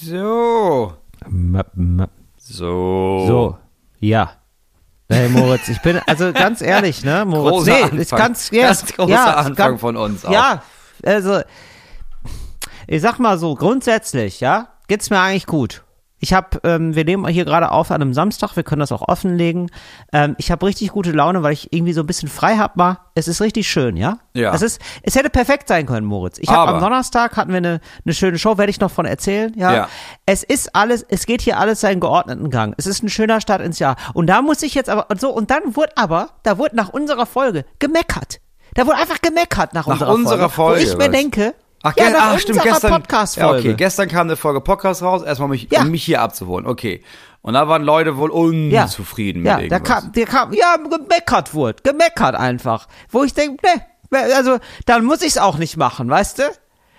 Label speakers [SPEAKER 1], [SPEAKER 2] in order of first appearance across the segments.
[SPEAKER 1] So. So.
[SPEAKER 2] So, ja. Hey Moritz, ich bin, also ganz ehrlich, ne, Moritz?
[SPEAKER 1] Großer
[SPEAKER 2] nee,
[SPEAKER 1] Anfang.
[SPEAKER 2] ist ganz, ja,
[SPEAKER 1] Ganz großer
[SPEAKER 2] ja,
[SPEAKER 1] Anfang
[SPEAKER 2] ganz,
[SPEAKER 1] von uns auch.
[SPEAKER 2] Ja, also, ich sag mal so, grundsätzlich, ja, geht's mir eigentlich gut. Ich habe, ähm, wir nehmen hier gerade auf an einem Samstag, wir können das auch offenlegen. Ähm, ich habe richtig gute Laune, weil ich irgendwie so ein bisschen frei hab mal. Es ist richtig schön, ja?
[SPEAKER 1] Ja.
[SPEAKER 2] Es ist, es hätte perfekt sein können, Moritz. Ich habe am Donnerstag hatten wir eine, eine schöne Show, werde ich noch von erzählen, ja?
[SPEAKER 1] Ja.
[SPEAKER 2] Es ist alles, es geht hier alles seinen geordneten Gang. Es ist ein schöner Start ins Jahr. Und da muss ich jetzt aber, und so, und dann wurde aber, da wurde nach unserer Folge gemeckert. Da wurde einfach gemeckert nach,
[SPEAKER 1] Nach
[SPEAKER 2] unserer,
[SPEAKER 1] unserer Folge,
[SPEAKER 2] Wo ich mir denke,
[SPEAKER 1] Ach,
[SPEAKER 2] ja, nach
[SPEAKER 1] ach stimmt, gestern. Ja,
[SPEAKER 2] Podcast-Folge.
[SPEAKER 1] okay, gestern kam eine Folge Podcast raus, erstmal um mich,
[SPEAKER 2] Ja.
[SPEAKER 1] um mich hier abzuholen. Okay. Und da waren Leute wohl unzufrieden
[SPEAKER 2] ja,
[SPEAKER 1] mit
[SPEAKER 2] da
[SPEAKER 1] irgendwas.
[SPEAKER 2] kam, der kam, ja, gemeckert wurde, gemeckert einfach. Wo ich denke, ne, also, dann muss ich es auch nicht machen, weißt du?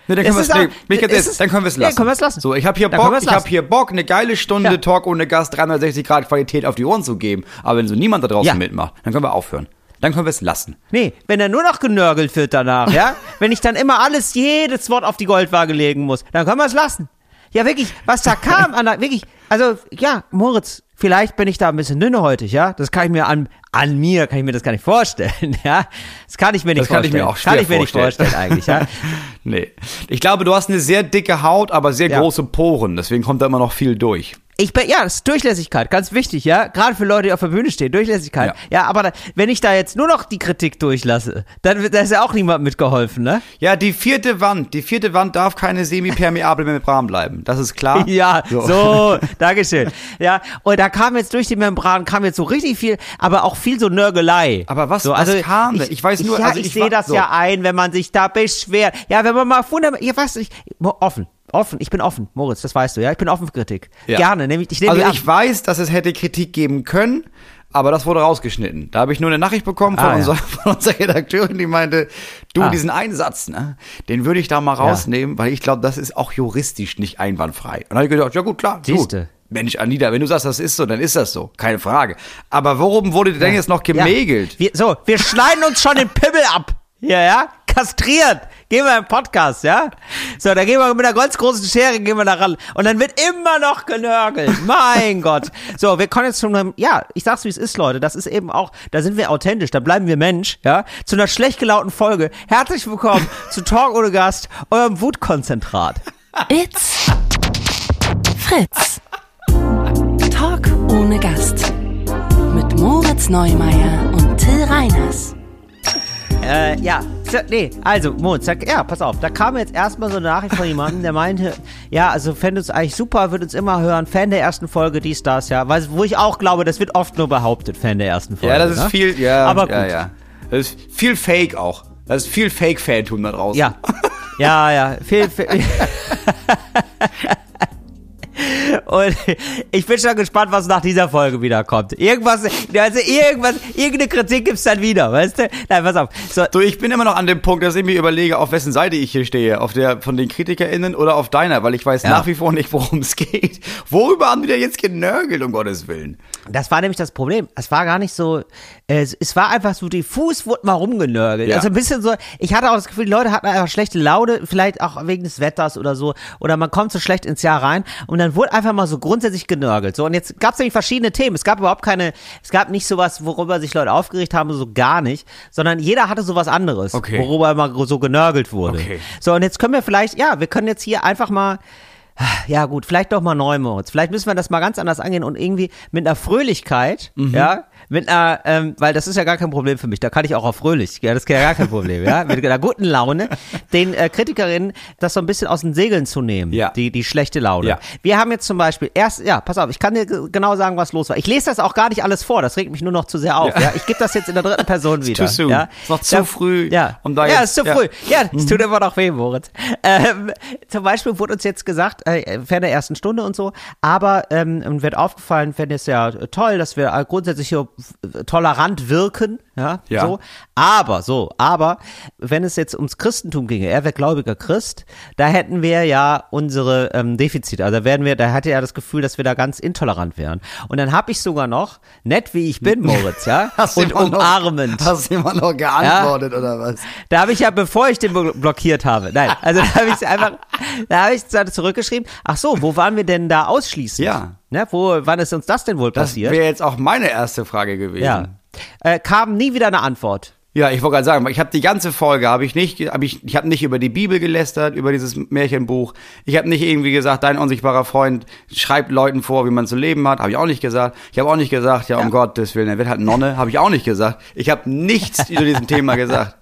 [SPEAKER 1] Nee, dann
[SPEAKER 2] Es
[SPEAKER 1] können wir es nee, mich
[SPEAKER 2] ist-
[SPEAKER 1] dann können wir es
[SPEAKER 2] Ja,
[SPEAKER 1] lassen.
[SPEAKER 2] können wir es lassen.
[SPEAKER 1] So, ich habe hier
[SPEAKER 2] Dann
[SPEAKER 1] Bock, ich habe
[SPEAKER 2] lassen.
[SPEAKER 1] hier Bock, eine geile Stunde
[SPEAKER 2] Ja.
[SPEAKER 1] Talk ohne Gast, 360 Grad Qualität auf die Ohren zu geben. Aber wenn so niemand da draußen
[SPEAKER 2] Ja.
[SPEAKER 1] mitmacht, dann können wir aufhören. Dann können wir es lassen.
[SPEAKER 2] Nee, wenn er nur noch genörgelt wird danach, ja? wenn ich dann immer alles, jedes Wort auf die Goldwaage legen muss, dann können wir es lassen. Ja, wirklich, was da kam, an der, wirklich, also, ja, Moritz, vielleicht bin ich da ein bisschen dünnhäutig, ja? Das kann ich mir an, an mir, kann ich mir das gar nicht vorstellen, ja? Das kann ich mir nicht
[SPEAKER 1] Das kann ich
[SPEAKER 2] vorstellen.
[SPEAKER 1] mir auch
[SPEAKER 2] Kann ich mir nicht
[SPEAKER 1] vorstellen.
[SPEAKER 2] vorstellen eigentlich, ja?
[SPEAKER 1] Nee. Ich glaube, du hast eine sehr dicke Haut, aber sehr
[SPEAKER 2] Ja.
[SPEAKER 1] große Poren. Deswegen kommt da immer noch viel durch.
[SPEAKER 2] Ich bin, ja, das ist Durchlässigkeit, ganz wichtig, ja. Gerade für Leute, die auf der Bühne stehen, Durchlässigkeit. Ja, aber da, wenn ich da jetzt nur noch die Kritik durchlasse, dann wird, da ist ja auch niemand mitgeholfen, ne?
[SPEAKER 1] Ja, die vierte Wand. Die vierte Wand darf keine semipermeable Membran bleiben. Das ist klar.
[SPEAKER 2] Ja, so, Dankeschön. Ja, und da kam jetzt durch die Membran, kam jetzt so richtig viel, aber auch viel so Nörgelei.
[SPEAKER 1] Aber was-
[SPEAKER 2] so,
[SPEAKER 1] was kam denn? Ich weiß nur,
[SPEAKER 2] ja,
[SPEAKER 1] also
[SPEAKER 2] ich,
[SPEAKER 1] ich
[SPEAKER 2] sehe das
[SPEAKER 1] so.
[SPEAKER 2] ja ein, wenn man sich da beschwert. Ja, wenn man mal fundament, ja, du, ich, offen, offen, ich bin offen, Moritz, das weißt du, ja, ich bin offen für Kritik.
[SPEAKER 1] Ja.
[SPEAKER 2] Gerne, nämlich, ich nehme
[SPEAKER 1] Also ich weiß, dass es hätte Kritik geben können, aber das wurde rausgeschnitten. Da habe ich nur eine Nachricht bekommen von,
[SPEAKER 2] Ah, ja.
[SPEAKER 1] unserer, von unserer Redakteurin, die meinte, du,
[SPEAKER 2] Ah.
[SPEAKER 1] diesen Einsatz, ne, den würde ich da mal rausnehmen, weil ich glaube, das ist auch juristisch nicht einwandfrei. Und dann habe ich gedacht, ja gut, klar.
[SPEAKER 2] Siehste.
[SPEAKER 1] Mensch, Anita, wenn du sagst, das ist so, dann ist das so. Keine Frage. Aber worum wurde denn jetzt noch gemägelt?
[SPEAKER 2] Ja. Wir, so, wir schneiden uns schon den Pimmel ab. Ja, ja? Kastriert. Gehen wir im Podcast, ja? So, da gehen wir mit einer ganz großen Schere, gehen wir da ran. Und dann wird immer noch genörgelt. Mein Gott. So, wir kommen jetzt zu einem, ja, ich sag's wie es ist, Leute. Das ist eben auch, da sind wir authentisch, da bleiben wir Mensch, ja? Zu einer schlecht gelaunten Folge. Herzlich willkommen zu Talk ohne Gast, eurem Wutkonzentrat.
[SPEAKER 3] It's Fritz. Talk ohne Gast. Mit Moritz Neumeier und Till Reiners.
[SPEAKER 2] Äh, ja, so, nee, also, Moritz, sag, ja, pass auf, da kam jetzt erstmal so eine Nachricht von jemandem, der meinte, ja, also fände uns eigentlich super, würde uns immer hören, Fan der ersten Folge, dies, das, ja, weil, wo ich auch glaube, das wird oft nur behauptet, Fan der ersten Folge.
[SPEAKER 1] Ja, das ist
[SPEAKER 2] ne?
[SPEAKER 1] viel, ja,
[SPEAKER 2] Aber gut.
[SPEAKER 1] ja, ja. Das ist viel Fake auch. Das ist viel Fake-Fantum da draußen.
[SPEAKER 2] Ja, ja, ja, viel, viel. Und ich bin schon gespannt, was nach dieser Folge wieder kommt. Irgendwas, also irgendwas, irgendeine Kritik gibt's dann wieder, weißt du? Nein, pass auf. So,
[SPEAKER 1] So, ich bin immer noch an dem Punkt, dass ich mir überlege, auf wessen Seite ich hier stehe. Auf der von den KritikerInnen oder auf deiner, weil ich weiß
[SPEAKER 2] Ja.
[SPEAKER 1] nach wie vor nicht, worum es geht. Worüber haben die denn jetzt genörgelt, um Gottes Willen?
[SPEAKER 2] Das war nämlich das Problem. Es war gar nicht so, äh, es, es war einfach so diffus, wurde mal rumgenörgelt.
[SPEAKER 1] Ja.
[SPEAKER 2] Also ein bisschen so, ich hatte auch das Gefühl, die Leute hatten einfach schlechte Laune, vielleicht auch wegen des Wetters oder so. Oder man kommt so schlecht ins Jahr rein und dann wurde einfach mal so grundsätzlich genörgelt. So, und jetzt gab es nämlich verschiedene Themen. Es gab überhaupt keine, es gab nicht sowas, worüber sich Leute aufgeregt haben, so gar nicht, sondern jeder hatte sowas anderes,
[SPEAKER 1] Okay.
[SPEAKER 2] worüber mal so genörgelt wurde.
[SPEAKER 1] Okay.
[SPEAKER 2] So, und jetzt können wir vielleicht, ja, wir können jetzt hier einfach mal ja gut, vielleicht doch mal neu, Moritz. Vielleicht müssen wir das mal ganz anders angehen und irgendwie mit einer Fröhlichkeit,
[SPEAKER 1] Mhm.
[SPEAKER 2] ja, mit einer, ähm, weil das ist ja gar kein Problem für mich. Da kann ich auch auf fröhlich, ja, das ist ja gar kein Problem, ja, mit einer guten Laune, den äh, Kritikerinnen das so ein bisschen aus den Segeln zu nehmen,
[SPEAKER 1] Ja.
[SPEAKER 2] die die schlechte Laune.
[SPEAKER 1] Ja.
[SPEAKER 2] Wir haben jetzt zum Beispiel erst, ja, pass auf, ich kann dir genau sagen, was los war. Ich lese das auch gar nicht alles vor, das regt mich nur noch zu sehr auf. Ja, ich gebe das jetzt in der dritten Person wieder.
[SPEAKER 1] too soon.
[SPEAKER 2] Ja?
[SPEAKER 1] Ist noch zu
[SPEAKER 2] Da-
[SPEAKER 1] früh,
[SPEAKER 2] Ja,
[SPEAKER 1] um da
[SPEAKER 2] ja,
[SPEAKER 1] jetzt-
[SPEAKER 2] ist zu
[SPEAKER 1] ja.
[SPEAKER 2] früh. Ja, es tut immer noch weh, Moritz. Ähm, zum Beispiel wurde uns jetzt gesagt, äh, Fan der ersten Stunde und so, aber ähm, wird aufgefallen, fände es ja toll, dass wir äh, grundsätzlich hier äh, tolerant wirken, ja,
[SPEAKER 1] Ja.
[SPEAKER 2] so. Aber, so, aber, wenn es jetzt ums Christentum ginge, er wäre gläubiger Christ, da hätten wir ja unsere ähm, Defizite, also da werden wir, da hatte er das Gefühl, dass wir da ganz intolerant wären. Und dann habe ich sogar noch, nett wie ich bin, Moritz, ja,
[SPEAKER 1] Hast
[SPEAKER 2] und
[SPEAKER 1] immer noch-
[SPEAKER 2] umarmend.
[SPEAKER 1] Hast du immer noch geantwortet oder was?
[SPEAKER 2] Da habe ich ja, bevor ich den blo- blockiert habe, nein, also da habe ich einfach, da habe ich zurückgeschrieben, ach so, wo waren wir denn da ausschließend?
[SPEAKER 1] Ja.
[SPEAKER 2] Ne, wo, wann ist uns das denn wohl
[SPEAKER 1] Das
[SPEAKER 2] passiert?
[SPEAKER 1] wäre jetzt auch meine erste Frage gewesen.
[SPEAKER 2] ja. Äh, kam nie wieder eine Antwort.
[SPEAKER 1] Ja, ich wollte gerade sagen, ich habe die ganze Folge habe ich nicht, habe ich, ich habe nicht über die Bibel gelästert, über dieses Märchenbuch. Ich habe nicht irgendwie gesagt, dein unsichtbarer Freund schreibt Leuten vor, wie man zu leben hat. Habe ich auch nicht gesagt. Ich habe auch nicht gesagt, ja, um Gottes Willen, er wird halt Nonne. Habe ich auch nicht gesagt. Ich habe nichts zu diesem Thema gesagt.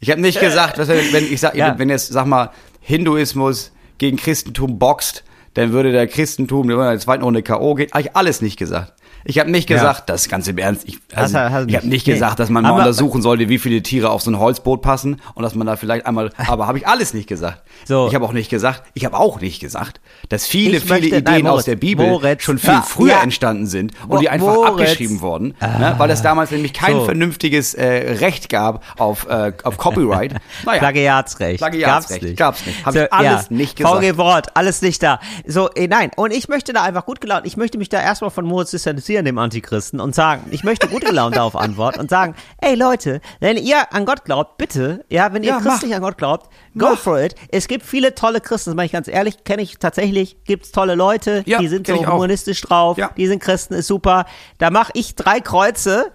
[SPEAKER 1] Ich habe nicht gesagt, dass wenn, wenn ich sag,
[SPEAKER 2] Ja.
[SPEAKER 1] wenn jetzt sag mal Hinduismus gegen Christentum boxt, dann würde der Christentum in der zweiten Runde KO gehen. Habe ich alles nicht gesagt. Ich habe nicht gesagt, das ist ganz im Ernst. Ich, also,
[SPEAKER 2] Hast hast
[SPEAKER 1] ich habe
[SPEAKER 2] nicht.
[SPEAKER 1] gesagt, dass man mal
[SPEAKER 2] Aber-
[SPEAKER 1] untersuchen sollte, wie viele Tiere auf so ein Holzboot passen und dass man da vielleicht einmal, aber habe ich alles nicht gesagt.
[SPEAKER 2] So.
[SPEAKER 1] Ich habe auch nicht gesagt, ich habe auch nicht gesagt, dass viele,
[SPEAKER 2] Ich
[SPEAKER 1] viele
[SPEAKER 2] möchte-
[SPEAKER 1] Ideen
[SPEAKER 2] nein, Moritz,
[SPEAKER 1] aus der Bibel
[SPEAKER 2] Moritz,
[SPEAKER 1] schon viel
[SPEAKER 2] ja,
[SPEAKER 1] früher
[SPEAKER 2] ja.
[SPEAKER 1] entstanden sind und
[SPEAKER 2] Mo-
[SPEAKER 1] die einfach
[SPEAKER 2] Moritz.
[SPEAKER 1] abgeschrieben wurden, ne, weil es damals nämlich kein
[SPEAKER 2] So.
[SPEAKER 1] vernünftiges äh, Recht gab auf, äh, auf Copyright. Naja,
[SPEAKER 2] Plagiatsrecht.
[SPEAKER 1] Plagiatsrecht.
[SPEAKER 2] Gab's nicht.
[SPEAKER 1] Gab's nicht. Hab ich alles nicht gesagt.
[SPEAKER 2] VG Wort, alles nicht da. So, eh, nein. Und ich möchte da einfach gut gelaunt, ich möchte mich da erstmal von Moritz distanzieren, dem Antichristen, und sagen, ich möchte gut gelaunt darauf antworten und sagen, ey Leute, wenn ihr an Gott glaubt, bitte, ja, wenn ihr
[SPEAKER 1] Ja,
[SPEAKER 2] christlich
[SPEAKER 1] mach.
[SPEAKER 2] an Gott glaubt, go
[SPEAKER 1] Mach.
[SPEAKER 2] for it. Es gibt viele tolle Christen, das meine ich ganz ehrlich, kenne ich tatsächlich, gibt's tolle Leute,
[SPEAKER 1] Ja,
[SPEAKER 2] die sind so humanistisch drauf,
[SPEAKER 1] Ja.
[SPEAKER 2] die sind Christen, ist super. Da mache ich drei Kreuze,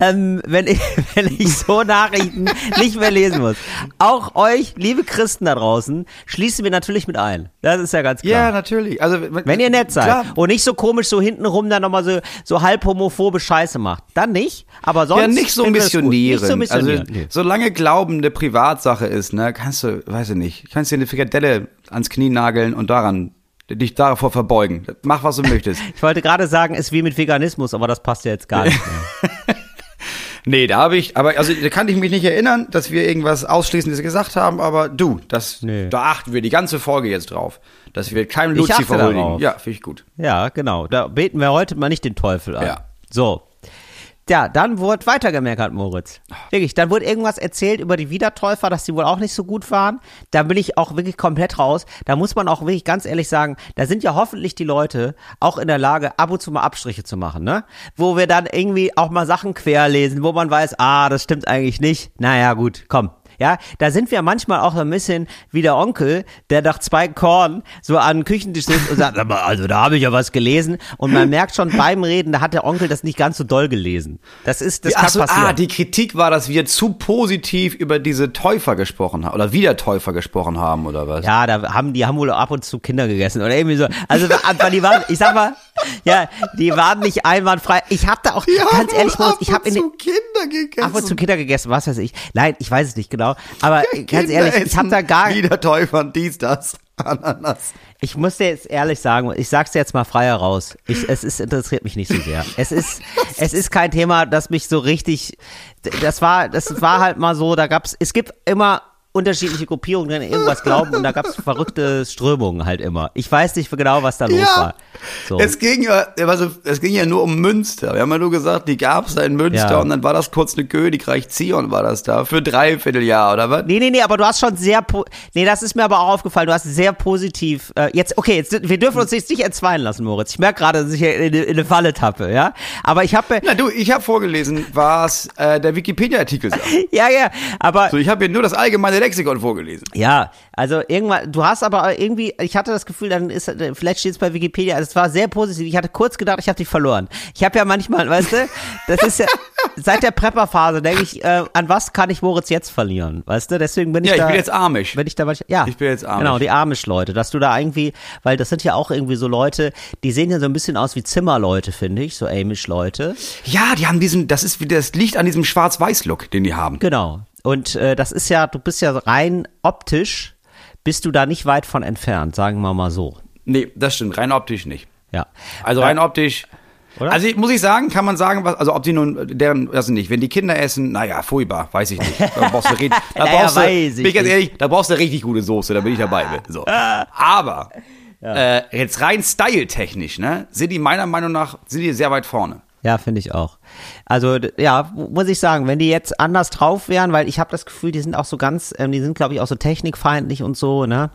[SPEAKER 2] ähm, wenn, ich, wenn ich so Nachrichten nicht mehr lesen muss. Auch euch, liebe Christen da draußen, schließen wir natürlich mit ein. Das ist ja ganz
[SPEAKER 1] Ja,
[SPEAKER 2] klar.
[SPEAKER 1] natürlich. Also
[SPEAKER 2] wenn ihr nett seid
[SPEAKER 1] Klar.
[SPEAKER 2] und nicht so komisch so hintenrum dann nochmal so, so halb homophobe Scheiße macht, dann nicht. Aber sonst
[SPEAKER 1] Ja, nicht so missionieren.
[SPEAKER 2] Nicht so missionieren.
[SPEAKER 1] Also,
[SPEAKER 2] nee.
[SPEAKER 1] solange Glauben eine Privatsache ist, ne, kannst du, weiß ich nicht, kannst dir eine Frikadelle ans Knie nageln und daran, dich davor verbeugen. Mach, was du möchtest.
[SPEAKER 2] Ich wollte gerade sagen, ist wie mit Veganismus, aber das passt ja jetzt gar nicht mehr.
[SPEAKER 1] Nee, da habe ich, aber also da kann ich mich nicht erinnern, dass wir irgendwas Ausschließendes gesagt haben, aber du, das,
[SPEAKER 2] Nee.
[SPEAKER 1] da achten wir die ganze Folge jetzt drauf, dass wir Lucifer huldigen.
[SPEAKER 2] darauf.
[SPEAKER 1] Ja, finde ich gut.
[SPEAKER 2] Ja, genau. Da beten wir heute mal nicht den Teufel an.
[SPEAKER 1] Ja.
[SPEAKER 2] So. Ja, dann wurde weitergemerkt, Moritz. Wirklich, dann wurde irgendwas erzählt über die Wiedertäufer, dass die wohl auch nicht so gut waren. Da bin ich auch wirklich komplett raus. Da muss man auch wirklich ganz ehrlich sagen, da sind ja hoffentlich die Leute auch in der Lage, ab und zu mal Abstriche zu machen, ne? Wo wir dann irgendwie auch mal Sachen querlesen, wo man weiß, ah, das stimmt eigentlich nicht. Naja, gut, komm. Ja, da sind wir manchmal auch ein bisschen wie der Onkel, der nach zwei Korn so an den Küchentisch sitzt und sagt, also da habe ich ja was gelesen. Und man merkt schon beim Reden, da hat der Onkel das nicht ganz so doll gelesen. Das ist, das
[SPEAKER 1] Ach
[SPEAKER 2] kann
[SPEAKER 1] so,
[SPEAKER 2] passieren.
[SPEAKER 1] ah, die Kritik war, dass wir zu positiv über diese Täufer gesprochen haben oder Wiedertäufer gesprochen haben oder was?
[SPEAKER 2] ja, da haben die haben wohl ab und zu Kinder gegessen oder irgendwie so. Also die waren, ich sag mal, ja, die waren nicht einwandfrei. Ich hab da auch ganz ehrlich, ich habe in den
[SPEAKER 1] Kinder gegessen.
[SPEAKER 2] ab und zu Kinder gegessen, was weiß ich. Nein, ich weiß es nicht genau. Aber ganz ehrlich, ich habe da gar,
[SPEAKER 1] Wiedertäufern, dies, das, Ananas.
[SPEAKER 2] Ich muss dir jetzt ehrlich sagen, ich sag's dir jetzt mal frei heraus. Ich, es ist, interessiert mich nicht so sehr. Es ist, es ist kein Thema, das mich so richtig, das war, das war halt mal so, da gab's, es gibt immer unterschiedliche Gruppierungen, an irgendwas glauben und da gab's verrückte Strömungen halt immer. Ich weiß nicht genau, was da los
[SPEAKER 1] Ja.
[SPEAKER 2] war. So.
[SPEAKER 1] Es ging ja, also, es ging ja nur um Münster. Wir haben ja nur gesagt, die gab's da in Münster
[SPEAKER 2] Ja.
[SPEAKER 1] und dann war das kurz eine Königreich Zion war das da für dreiviertel Jahr oder was?
[SPEAKER 2] Nee, nee, nee, aber du hast schon sehr, nee, das ist mir aber auch aufgefallen, du hast sehr positiv, äh, jetzt, okay, jetzt, wir dürfen uns jetzt nicht entzweien lassen, Moritz. Ich merke gerade, dass ich hier in, in eine Falle tappe, ja, aber ich habe,
[SPEAKER 1] Na du, ich habe vorgelesen, was äh, der Wikipedia-Artikel sagt.
[SPEAKER 2] ja, ja, aber,
[SPEAKER 1] So, ich habe hier nur das allgemeine Lexikon vorgelesen.
[SPEAKER 2] ja, also irgendwann, du hast aber irgendwie, ich hatte das Gefühl, dann ist, vielleicht steht es bei Wikipedia, also es war sehr positiv, ich hatte kurz gedacht, ich habe dich verloren. Ich habe ja manchmal, weißt du, das ist ja, seit der Prepper-Phase denke ich, äh, an was kann ich Moritz jetzt verlieren, weißt du, deswegen bin ich
[SPEAKER 1] Ja, ich
[SPEAKER 2] da.
[SPEAKER 1] bin jetzt Amish.
[SPEAKER 2] Wenn ich da manchmal, ja.
[SPEAKER 1] Ich bin jetzt Amish.
[SPEAKER 2] Genau, die Amish-Leute, dass du da irgendwie, weil das sind ja auch irgendwie so Leute, die sehen ja so ein bisschen aus wie Zimmerleute, finde ich, so Amish-Leute.
[SPEAKER 1] Ja, die haben diesen, das ist, das liegt an diesem Schwarz-Weiß-Look, den die haben.
[SPEAKER 2] Genau. Und äh, das ist ja, du bist ja rein optisch, bist du da nicht weit von entfernt, sagen wir mal so.
[SPEAKER 1] Nee, das stimmt, rein optisch nicht.
[SPEAKER 2] Ja.
[SPEAKER 1] Also rein optisch.
[SPEAKER 2] Oder?
[SPEAKER 1] Also muss ich sagen, kann man sagen, was, also ob die nun, deren, also nicht, wenn die Kinder essen, naja, furchtbar, weiß ich nicht. Da brauchst du, da
[SPEAKER 2] Naja,
[SPEAKER 1] brauchst du
[SPEAKER 2] weiß ich
[SPEAKER 1] bin ich ganz ehrlich, da brauchst du richtig gute Soße, da bin ich dabei. Bin. So. Aber äh, jetzt rein styletechnisch, ne, sind die meiner Meinung nach, sind die sehr weit vorne.
[SPEAKER 2] Ja, finde ich auch. Also ja, mu- muss ich sagen, wenn die jetzt anders drauf wären, weil ich habe das Gefühl, die sind auch so ganz, ähm, die sind glaube ich auch so technikfeindlich und so, ne?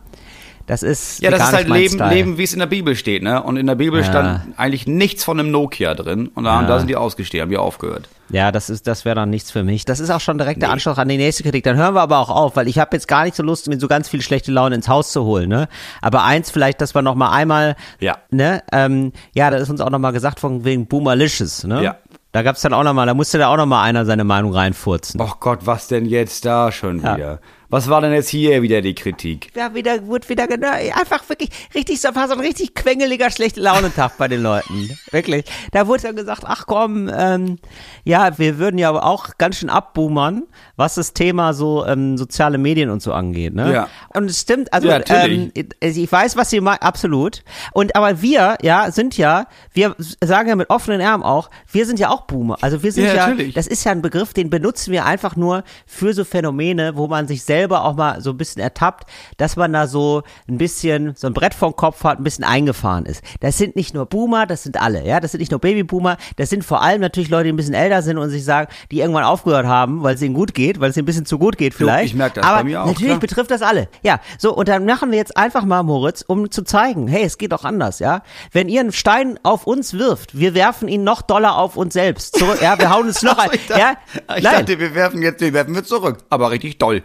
[SPEAKER 2] Das ist
[SPEAKER 1] Ja, das ist halt Leben,
[SPEAKER 2] Style.
[SPEAKER 1] Leben, wie es in der Bibel steht, ne? Und in der Bibel
[SPEAKER 2] Ja.
[SPEAKER 1] stand eigentlich nichts von einem Nokia drin. Und da,
[SPEAKER 2] Ja.
[SPEAKER 1] da sind die ausgestiegen, haben die aufgehört.
[SPEAKER 2] Ja, das ist, das wäre dann nichts für mich. Das ist auch schon direkt der Anschluss an die nächste Kritik. Dann hören wir aber auch auf, weil ich habe jetzt gar nicht so Lust, mir so ganz viel schlechte Laune ins Haus zu holen. Ne? Aber eins vielleicht, dass wir noch mal einmal,
[SPEAKER 1] Ja.
[SPEAKER 2] ne, ähm, ja, da ist uns auch noch mal gesagt von wegen Boomerlicious, ne?
[SPEAKER 1] Ja.
[SPEAKER 2] Da gab's dann auch noch mal, da musste da auch noch mal einer seine Meinung reinfurzen.
[SPEAKER 1] Och Gott, was denn jetzt da schon
[SPEAKER 2] Ja.
[SPEAKER 1] wieder? Was war denn jetzt hier wieder die Kritik?
[SPEAKER 2] Ja, wieder, wurde wieder genau, einfach wirklich richtig, so war so ein richtig quengeliger, schlechte Launentag bei den Leuten. Wirklich. Da wurde dann gesagt, ach komm, ähm, ja, wir würden ja auch ganz schön abboomern, was das Thema so ähm, soziale Medien und so angeht, ne?
[SPEAKER 1] Ja.
[SPEAKER 2] Und es stimmt, also
[SPEAKER 1] Ja,
[SPEAKER 2] ähm, ich weiß, was Sie meinen, absolut. Und aber wir, ja, sind ja, wir sagen ja mit offenen Armen auch, wir sind ja auch Boomer. Also wir sind
[SPEAKER 1] Ja,
[SPEAKER 2] ja, das ist ja ein Begriff, den benutzen wir einfach nur für so Phänomene, wo man sich selber auch mal so ein bisschen ertappt, dass man da so ein bisschen so ein Brett vom Kopf hat, ein bisschen eingefahren ist. Das sind nicht nur Boomer, das sind alle, ja, das sind nicht nur Babyboomer, das sind vor allem natürlich Leute, die ein bisschen älter sind und sich sagen, die irgendwann aufgehört haben, weil es ihnen gut geht, weil es ihnen ein bisschen zu gut geht vielleicht.
[SPEAKER 1] ich merk das
[SPEAKER 2] Aber
[SPEAKER 1] bei mir auch,
[SPEAKER 2] natürlich
[SPEAKER 1] klar.
[SPEAKER 2] betrifft das alle. Ja, so und dann machen wir jetzt einfach mal Moritz, um zu zeigen, hey, es geht doch anders, ja. Wenn ihr einen Stein auf uns wirft, wir werfen ihn noch doller auf uns selbst zurück, ja, wir hauen uns noch ein,
[SPEAKER 1] ich dachte,
[SPEAKER 2] ja,
[SPEAKER 1] ich
[SPEAKER 2] nein,
[SPEAKER 1] dachte, wir werfen jetzt, wir werfen wir zurück. Aber richtig doll.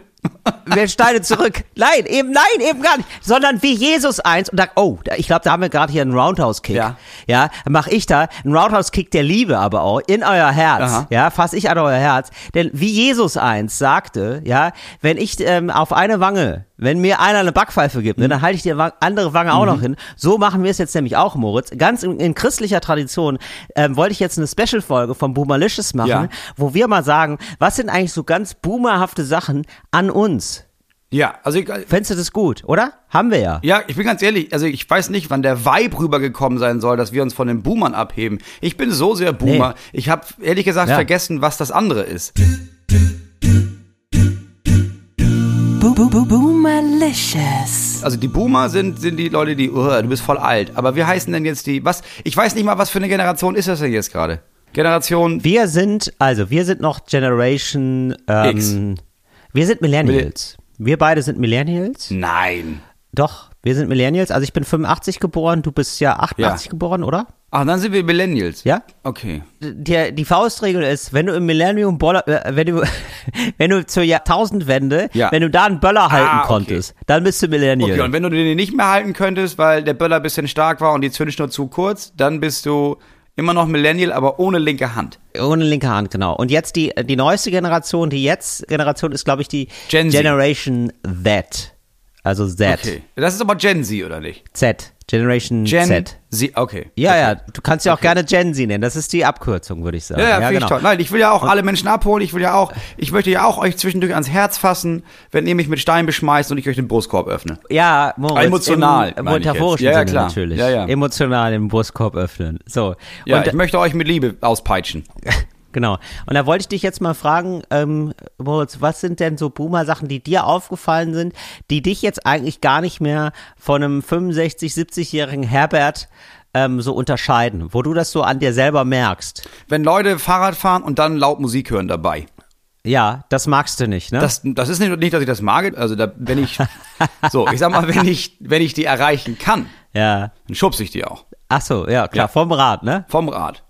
[SPEAKER 2] Wir Steine zurück. Nein, eben, nein, eben gar nicht. Sondern wie Jesus eins und sagt, oh, ich glaube, da haben wir gerade hier einen Roundhouse-Kick.
[SPEAKER 1] Ja.
[SPEAKER 2] Ja, mache ich da einen Roundhouse-Kick der Liebe aber auch in euer Herz.
[SPEAKER 1] Aha.
[SPEAKER 2] Ja, fass ich an euer Herz. Denn wie Jesus eins sagte, ja, wenn ich ähm, auf eine Wange, wenn mir einer eine Backpfeife gibt, ne,
[SPEAKER 1] Mhm.
[SPEAKER 2] dann halte ich die andere Wange auch noch hin. So machen wir es jetzt nämlich auch, Moritz. Ganz in, in christlicher Tradition ähm, wollte ich jetzt eine Special-Folge von Boomerlicious machen,
[SPEAKER 1] Ja.
[SPEAKER 2] wo wir mal sagen, was sind eigentlich so ganz boomerhafte Sachen an uns?
[SPEAKER 1] Ja, also ich,
[SPEAKER 2] Fändest du das gut, oder? Haben wir ja.
[SPEAKER 1] Ja, ich bin ganz ehrlich, also ich weiß nicht, wann der Vibe rübergekommen sein soll, dass wir uns von den Boomern abheben. Ich bin so sehr Boomer. Ich habe ehrlich gesagt
[SPEAKER 2] Ja.
[SPEAKER 1] vergessen, was das andere ist.
[SPEAKER 3] Boo Boo Boo Boomerlicious.
[SPEAKER 1] Also die Boomer sind, sind die Leute, die, oh, du bist voll alt. Aber wie heißen denn jetzt die, was, ich weiß nicht mal, was für eine Generation ist das denn jetzt gerade? Generation,
[SPEAKER 2] Wir sind, also wir sind noch Generation ähm,
[SPEAKER 1] X.
[SPEAKER 2] Wir sind Millennials. Wir beide sind Millennials.
[SPEAKER 1] nein.
[SPEAKER 2] Doch, wir sind Millennials. Also ich bin 85 geboren, du bist ja 88
[SPEAKER 1] Ja.
[SPEAKER 2] geboren, oder?
[SPEAKER 1] Ach, dann sind wir Millennials.
[SPEAKER 2] Ja?
[SPEAKER 1] Okay.
[SPEAKER 2] Die, die Faustregel ist, wenn du im Millennium Boller, äh, wenn du, wenn du zur Jahrtausendwende,
[SPEAKER 1] Ja.
[SPEAKER 2] wenn du da einen Böller halten
[SPEAKER 1] Ah, okay.
[SPEAKER 2] konntest, dann bist du Millennial.
[SPEAKER 1] Okay, und wenn du den nicht mehr halten könntest, weil der Böller ein bisschen stark war und die Zündschnur zu kurz, dann bist du immer noch Millennial, aber ohne linke Hand.
[SPEAKER 2] Ohne linke Hand, genau. Und jetzt die, die neueste Generation, die jetzt Generation ist, glaube ich, die
[SPEAKER 1] Gen.
[SPEAKER 2] Generation Z. Also Z.
[SPEAKER 1] Okay. Das ist aber Gen Z, oder nicht?
[SPEAKER 2] Z. Generation
[SPEAKER 1] Gen
[SPEAKER 2] Z.
[SPEAKER 1] Z, okay.
[SPEAKER 2] Ja,
[SPEAKER 1] okay.
[SPEAKER 2] ja, du kannst ja auch gerne Gen Z nennen. Das ist die Abkürzung, würde ich sagen.
[SPEAKER 1] Ja, ja, finde
[SPEAKER 2] genau.
[SPEAKER 1] ich toll. Nein, ich will ja auch alle Menschen abholen. Ich will ja auch, ich möchte ja auch euch zwischendurch ans Herz fassen, wenn ihr mich mit Stein beschmeißt und ich euch den Brustkorb öffne.
[SPEAKER 2] Ja, Moritz,
[SPEAKER 1] Emotional,
[SPEAKER 2] im
[SPEAKER 1] ich
[SPEAKER 2] metaphorischen.
[SPEAKER 1] Ja, ja,
[SPEAKER 2] Sinne
[SPEAKER 1] klar.
[SPEAKER 2] natürlich.
[SPEAKER 1] Ja, ja.
[SPEAKER 2] Emotional den Brustkorb öffnen. So.
[SPEAKER 1] Ja,
[SPEAKER 2] und,
[SPEAKER 1] ich möchte euch mit Liebe auspeitschen.
[SPEAKER 2] genau. Und da wollte ich dich jetzt mal fragen, ähm, Moritz, was sind denn so Boomer-Sachen, die dir aufgefallen sind, die dich jetzt eigentlich gar nicht mehr von einem 65, 70-jährigen Herbert ähm, so unterscheiden, wo du das so an dir selber merkst?
[SPEAKER 1] Wenn Leute Fahrrad fahren und dann laut Musik hören dabei.
[SPEAKER 2] Ja, das magst du nicht, ne?
[SPEAKER 1] Das, das ist nicht, nicht, dass ich das mag. Also da, wenn ich, so, ich sag mal, wenn ich, wenn ich die erreichen kann,
[SPEAKER 2] ja.
[SPEAKER 1] dann schubse ich die auch.
[SPEAKER 2] Ach so, ja, klar,
[SPEAKER 1] Ja.
[SPEAKER 2] vom Rad, ne?
[SPEAKER 1] Vom Rad.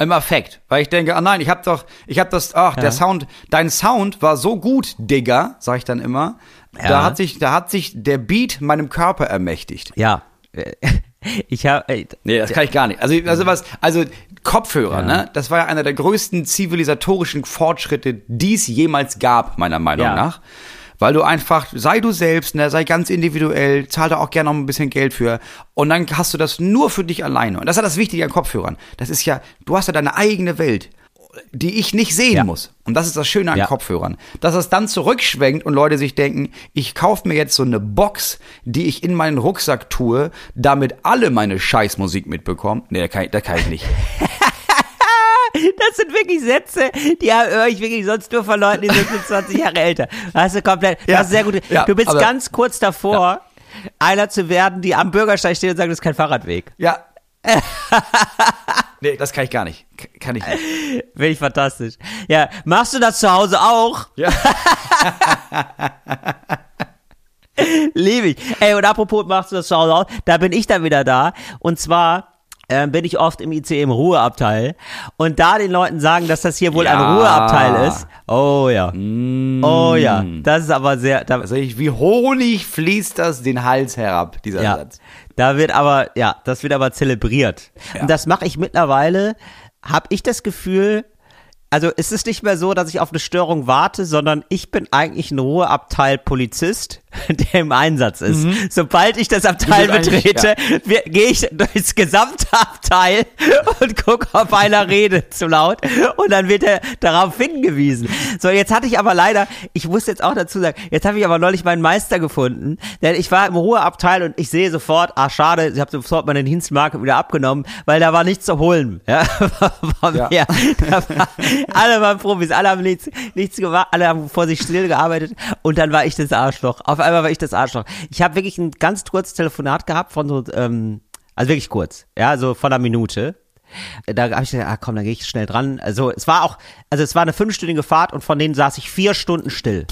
[SPEAKER 2] Ja.
[SPEAKER 1] Im Affekt. Weil ich denke, ah nein, ich hab doch, ich hab das, ach,
[SPEAKER 2] Ja.
[SPEAKER 1] der Sound, dein Sound war so gut, Digga, sag ich dann immer.
[SPEAKER 2] Ja.
[SPEAKER 1] Da hat sich, da hat sich der Beat meinem Körper ermächtigt.
[SPEAKER 2] Ja. Ich habe
[SPEAKER 1] Nee, das kann ich gar nicht. Also, also was, also Kopfhörer, ne? Das war ja einer der größten zivilisatorischen Fortschritte, die es jemals gab, meiner Meinung
[SPEAKER 2] Ja.
[SPEAKER 1] nach. Weil du einfach, sei du selbst, ne, sei ganz individuell, zahl da auch gerne noch ein bisschen Geld für. Und dann hast du das nur für dich alleine. Und das ist ja das Wichtige an Kopfhörern. Das ist ja, du hast ja deine eigene Welt, die ich nicht sehen
[SPEAKER 2] Ja.
[SPEAKER 1] muss. Und das ist das Schöne an
[SPEAKER 2] Ja.
[SPEAKER 1] Kopfhörern. Dass es dann zurückschwenkt und Leute sich denken, ich kaufe mir jetzt so eine Box, die ich in meinen Rucksack tue, damit alle meine Scheißmusik mitbekommen. Nee, da kann ich, da kann ich nicht.
[SPEAKER 2] Das sind wirklich Sätze, die höre ich wirklich sonst nur von Leuten, die sind 20 Jahre älter. Hast du komplett,
[SPEAKER 1] Ja,
[SPEAKER 2] das ist sehr gut.
[SPEAKER 1] ja,
[SPEAKER 2] du bist
[SPEAKER 1] aber-
[SPEAKER 2] ganz kurz davor, einer zu werden, die am Bürgersteig steht und sagt, das ist kein Fahrradweg.
[SPEAKER 1] Ja. nee, das kann ich gar nicht. Kann ich nicht.
[SPEAKER 2] Finde ich fantastisch. Ja, machst du das zu Hause auch?
[SPEAKER 1] Ja.
[SPEAKER 2] Liebe ich. Ey, und apropos machst du das zu Hause auch, da bin ich dann wieder da. Und zwar äh, bin ich oft im ICE im Ruheabteil und da den Leuten sagen, dass das hier wohl ein
[SPEAKER 1] Ja.
[SPEAKER 2] Ruheabteil ist. Oh ja. Oh ja. Das ist aber sehr, da,
[SPEAKER 1] Also ich, wie Honig fließt das den Hals herab, dieser
[SPEAKER 2] ja.
[SPEAKER 1] Satz.
[SPEAKER 2] Da wird aber, ja, das wird aber zelebriert.
[SPEAKER 1] Ja.
[SPEAKER 2] Und das mache ich mittlerweile, habe ich das Gefühl, also es ist nicht mehr so, dass ich auf eine Störung warte, sondern ich bin eigentlich ein Ruheabteil Polizist, der im Einsatz ist. Sobald ich das Abteil
[SPEAKER 1] Mhm.
[SPEAKER 2] Betrete, wir- gehe ich durchs gesamte Abteil und gucke, ob einer redet zu laut und dann wird er darauf hingewiesen. So, jetzt hatte ich aber leider, ich muss jetzt auch dazu sagen, jetzt habe ich aber neulich meinen Meister gefunden, denn ich war im Ruheabteil und ich sehe sofort, ah schade, ich habe sofort meine Dienstmarke wieder abgenommen, weil da war nichts zu holen. Ja,
[SPEAKER 1] Ja.
[SPEAKER 2] war, alle waren Profis, alle haben nichts, nichts gemacht, alle haben vor sich still gearbeitet und dann war ich das Arschloch. Auf einmal war ich das Arschloch. Ich habe wirklich ein ganz kurzes Telefonat gehabt von so, ähm, also wirklich kurz, ja, so von einer Minute. Da habe ich gedacht, ah komm, dann gehe ich schnell dran. Also es war auch, also es war eine fünfstündige Fahrt und von denen saß ich vier Stunden still.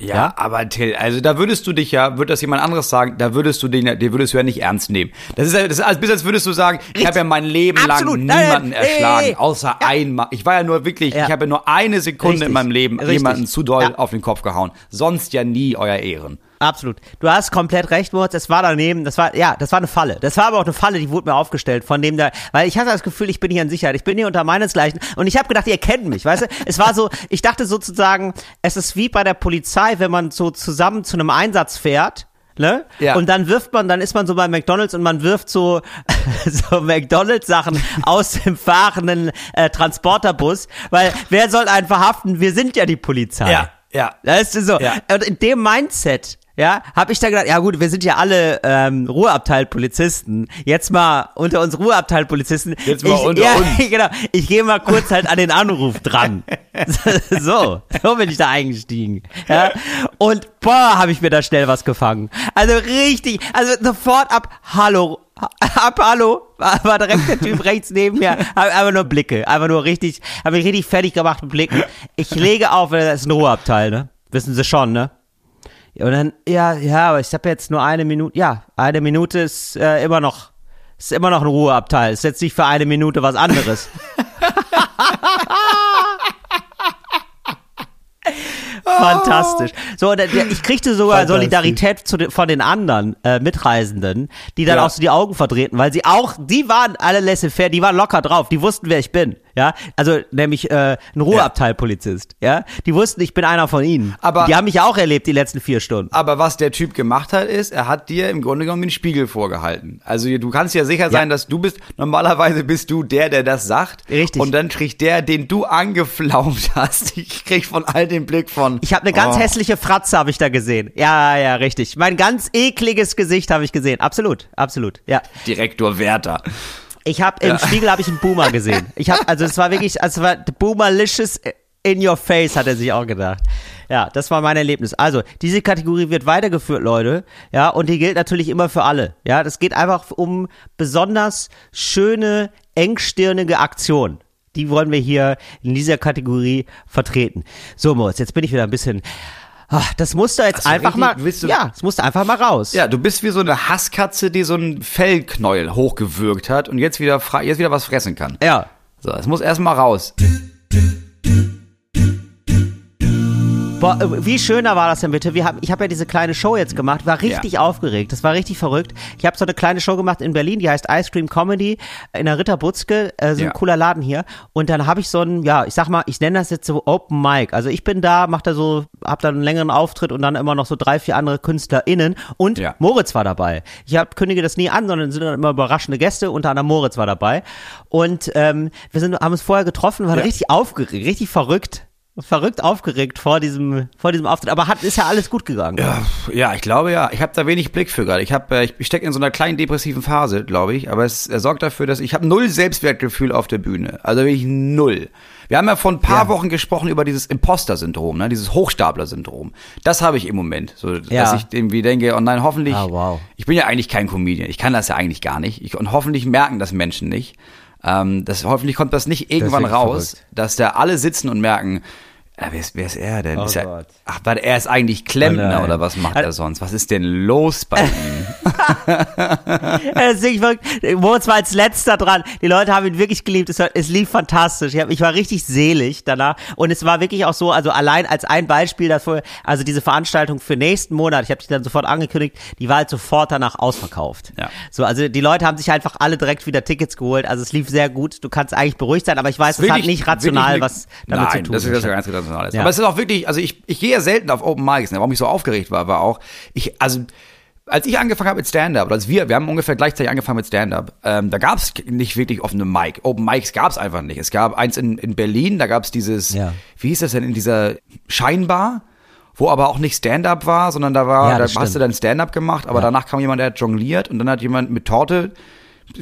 [SPEAKER 1] Ja, aber Till, also da würdest du dich ja, würde das jemand anderes sagen, da würdest du den, ja- den würdest du ja nicht ernst nehmen. Das ist ja, das ist als, bis als würdest du sagen, ich habe ja mein Leben
[SPEAKER 2] Absolut.
[SPEAKER 1] lang niemanden
[SPEAKER 2] nein,
[SPEAKER 1] erschlagen,
[SPEAKER 2] nee,
[SPEAKER 1] außer einmal. Ich war ja nur wirklich,
[SPEAKER 2] Ja.
[SPEAKER 1] ich habe ja nur eine Sekunde
[SPEAKER 2] Richtig.
[SPEAKER 1] in meinem Leben
[SPEAKER 2] Richtig.
[SPEAKER 1] jemanden zu doll
[SPEAKER 2] Ja.
[SPEAKER 1] auf den Kopf gehauen. Sonst ja nie euer Ehren.
[SPEAKER 2] Absolut. Du hast komplett recht, Moritz. Es war daneben. Das war, ja, das war eine Falle. Das war aber auch eine Falle, die wurde mir aufgestellt von dem da, weil ich hatte das Gefühl, ich bin hier in Sicherheit. Ich bin hier unter meinesgleichen. Und ich habe gedacht, ihr kennt mich, weißt du? Es war so, ich dachte sozusagen, es ist wie bei der Polizei, wenn man so zusammen zu einem Einsatz fährt. Ne?
[SPEAKER 1] Ja.
[SPEAKER 2] Und dann wirft man, dann ist man so bei McDonalds und man wirft so, so McDonalds-Sachen aus dem fahrenden äh, Transporterbus, weil wer soll einen verhaften? Wir sind ja die Polizei.
[SPEAKER 1] ja.
[SPEAKER 2] Weißt du so?
[SPEAKER 1] Ja.
[SPEAKER 2] Und in dem Mindset, ja, habe ich da gedacht, ja gut, wir sind ja alle ähm, Ruheabteil-Polizisten. Jetzt mal unter uns Ruheabteil-Polizisten.
[SPEAKER 1] Jetzt mal
[SPEAKER 2] ich,
[SPEAKER 1] unter
[SPEAKER 2] ja,
[SPEAKER 1] uns.
[SPEAKER 2] Genau. Ich gehe mal kurz halt an den Anruf dran. so, so bin ich da eingestiegen. Ja. Und boah, habe ich mir da schnell was gefangen. Also richtig, also sofort ab, hallo, ab, hallo, war, direkt der Typ rechts neben mir. Einfach nur Blicke, einfach nur richtig, habe mich richtig fertig gemacht mit Blicken. Ich lege auf, das ist ein Ruheabteil, ne? Wissen Sie schon, ne? Ja, Und dann, ja, ja, aber ich habe jetzt nur eine Minute. Ja, eine Minute ist äh, immer noch, ist immer noch ein Ruheabteil. Ist jetzt nicht für eine Minute was anderes. Fantastisch. So, ich kriegte sogar. Solidarität zu von den anderen äh, Mitreisenden, die dann
[SPEAKER 1] Ja.
[SPEAKER 2] auch so die Augen verdrehten, weil sie auch, die waren alle laissez-faire, die waren locker drauf, die wussten, wer ich bin. Ja, also nämlich äh, ein Ruheabteilpolizist. Ja, die wussten, ich bin einer von ihnen.
[SPEAKER 1] Aber-
[SPEAKER 2] die haben mich auch erlebt die letzten vier Stunden.
[SPEAKER 1] Aber was der Typ gemacht hat, ist, er hat dir im Grunde genommen den Spiegel vorgehalten. Also du kannst ja sicher sein, dass du bist, normalerweise bist du der, der das sagt.
[SPEAKER 2] Richtig.
[SPEAKER 1] Und dann kriegt der, den du angeflaumt hast, ich krieg von all den Blick von.
[SPEAKER 2] Ich habe eine ganz
[SPEAKER 1] oh,
[SPEAKER 2] hässliche Fratze habe ich da gesehen. Ja, ja, richtig. Mein ganz ekliges Gesicht habe ich gesehen. Absolut, absolut. Ja.
[SPEAKER 1] Direktor Werther.
[SPEAKER 2] Ich habe im Spiegel habe ich einen Boomer gesehen. Ich habe also es war wirklich, also war Boomerlicious in your face hat er sich auch gedacht. Ja, das war mein Erlebnis. Also, diese Kategorie wird weitergeführt, Leute. Ja, und die gilt natürlich immer für alle. Ja, das geht einfach um besonders schöne, engstirnige Aktionen. Die wollen wir hier in dieser Kategorie vertreten. So, Moritz, jetzt bin ich wieder ein bisschen. Ah, Das musste jetzt
[SPEAKER 1] du
[SPEAKER 2] einfach mal.
[SPEAKER 1] willst du-
[SPEAKER 2] Ja, es musste einfach mal raus.
[SPEAKER 1] Ja, du bist wie so eine Hasskatze, die so einen Fellknäuel hochgewürgt hat und jetzt wieder, jetzt wieder was fressen kann.
[SPEAKER 2] Ja.
[SPEAKER 1] So, es muss erstmal raus.
[SPEAKER 2] Boah, äh, wie schöner war das denn bitte? Wir haben, ich habe ja diese kleine Show jetzt gemacht, war richtig
[SPEAKER 1] Ja.
[SPEAKER 2] aufgeregt. Das war richtig verrückt. Ich habe so eine kleine Show gemacht in Berlin, die heißt Ice Cream Comedy in der Ritter Butzke, äh, so ein
[SPEAKER 1] Ja.
[SPEAKER 2] cooler Laden hier. Und dann habe ich so ein, ja, ich sag mal, ich nenne das jetzt so Open Mic. Also ich bin da, mach da so, hab da einen längeren Auftritt und dann immer noch so drei, vier andere KünstlerInnen. Und
[SPEAKER 1] Ja.
[SPEAKER 2] Moritz war dabei. Ich hab, kündige das nie an, sondern sind dann immer überraschende Gäste. Unter anderem Moritz war dabei. Und ähm, wir sind, haben uns vorher getroffen, waren richtig aufgeregt, richtig verrückt verrückt aufgeregt vor diesem vor diesem Auftritt, aber hat ist ja alles gut gegangen.
[SPEAKER 1] Ja, ja, ich glaube ja. Ich habe da wenig Blick für gerade. Ich habe, äh, ich stecke in so einer kleinen depressiven Phase, glaube ich. Aber es er sorgt dafür, dass ich habe null Selbstwertgefühl auf der Bühne. Also wirklich null. Wir haben ja vor ein paar
[SPEAKER 2] Ja.
[SPEAKER 1] Wochen gesprochen über dieses Imposter-Syndrom, ne, dieses Hochstapler-Syndrom. Das habe ich im Moment, so
[SPEAKER 2] Ja.
[SPEAKER 1] dass ich irgendwie denke, oh nein, hoffentlich.
[SPEAKER 2] Ah, wow.
[SPEAKER 1] Ich bin ja eigentlich kein Comedian. Ich kann das ja eigentlich gar nicht. Ich, und hoffentlich merken das Menschen nicht. Ähm, das, hoffentlich kommt das nicht irgendwann
[SPEAKER 2] wirklich
[SPEAKER 1] raus,
[SPEAKER 2] verrückt.
[SPEAKER 1] dass da alle sitzen und merken, Ja, wer, ist, wer ist er denn?
[SPEAKER 2] Oh
[SPEAKER 1] ist er,
[SPEAKER 2] Gott.
[SPEAKER 1] ach, warte, er ist eigentlich Klempner
[SPEAKER 2] nein.
[SPEAKER 1] oder was macht er sonst? Was ist denn los bei ihm?
[SPEAKER 2] Das ist wirklich. Moritz war als letzter dran. Die Leute haben ihn wirklich geliebt. Es, es lief fantastisch. Ich, hab, ich war richtig selig danach. Und es war wirklich auch so, also allein als ein Beispiel dafür, also diese Veranstaltung für nächsten Monat, ich habe die dann sofort angekündigt, die war halt sofort danach ausverkauft.
[SPEAKER 1] Ja.
[SPEAKER 2] So, also die Leute haben sich einfach alle direkt wieder Tickets geholt. Also es lief sehr gut. Du kannst eigentlich beruhigt sein, aber ich weiß, es hat nicht rational
[SPEAKER 1] wirklich
[SPEAKER 2] was damit
[SPEAKER 1] Nein,
[SPEAKER 2] zu tun.
[SPEAKER 1] das ist das ist ja ganz rational.
[SPEAKER 2] Ja.
[SPEAKER 1] Aber es ist auch wirklich, also ich, ich gehe ja selten auf Open Mics, ne? warum ich so aufgeregt war, war auch, ich, also als ich angefangen habe mit Stand-Up, oder als wir, wir haben ungefähr gleichzeitig angefangen mit Stand-Up, ähm, da gab es nicht wirklich offene Mic. Open Mics gab es einfach nicht. Es gab eins in, in Berlin, da gab es dieses,
[SPEAKER 2] Ja.
[SPEAKER 1] wie hieß das denn, in dieser Scheinbar, wo aber auch nicht Stand-Up war, sondern da war,
[SPEAKER 2] Ja,
[SPEAKER 1] da
[SPEAKER 2] das
[SPEAKER 1] hast du
[SPEAKER 2] stimmt.
[SPEAKER 1] dann Stand-Up gemacht, aber danach kam jemand, der hat jongliert und dann hat jemand mit Torte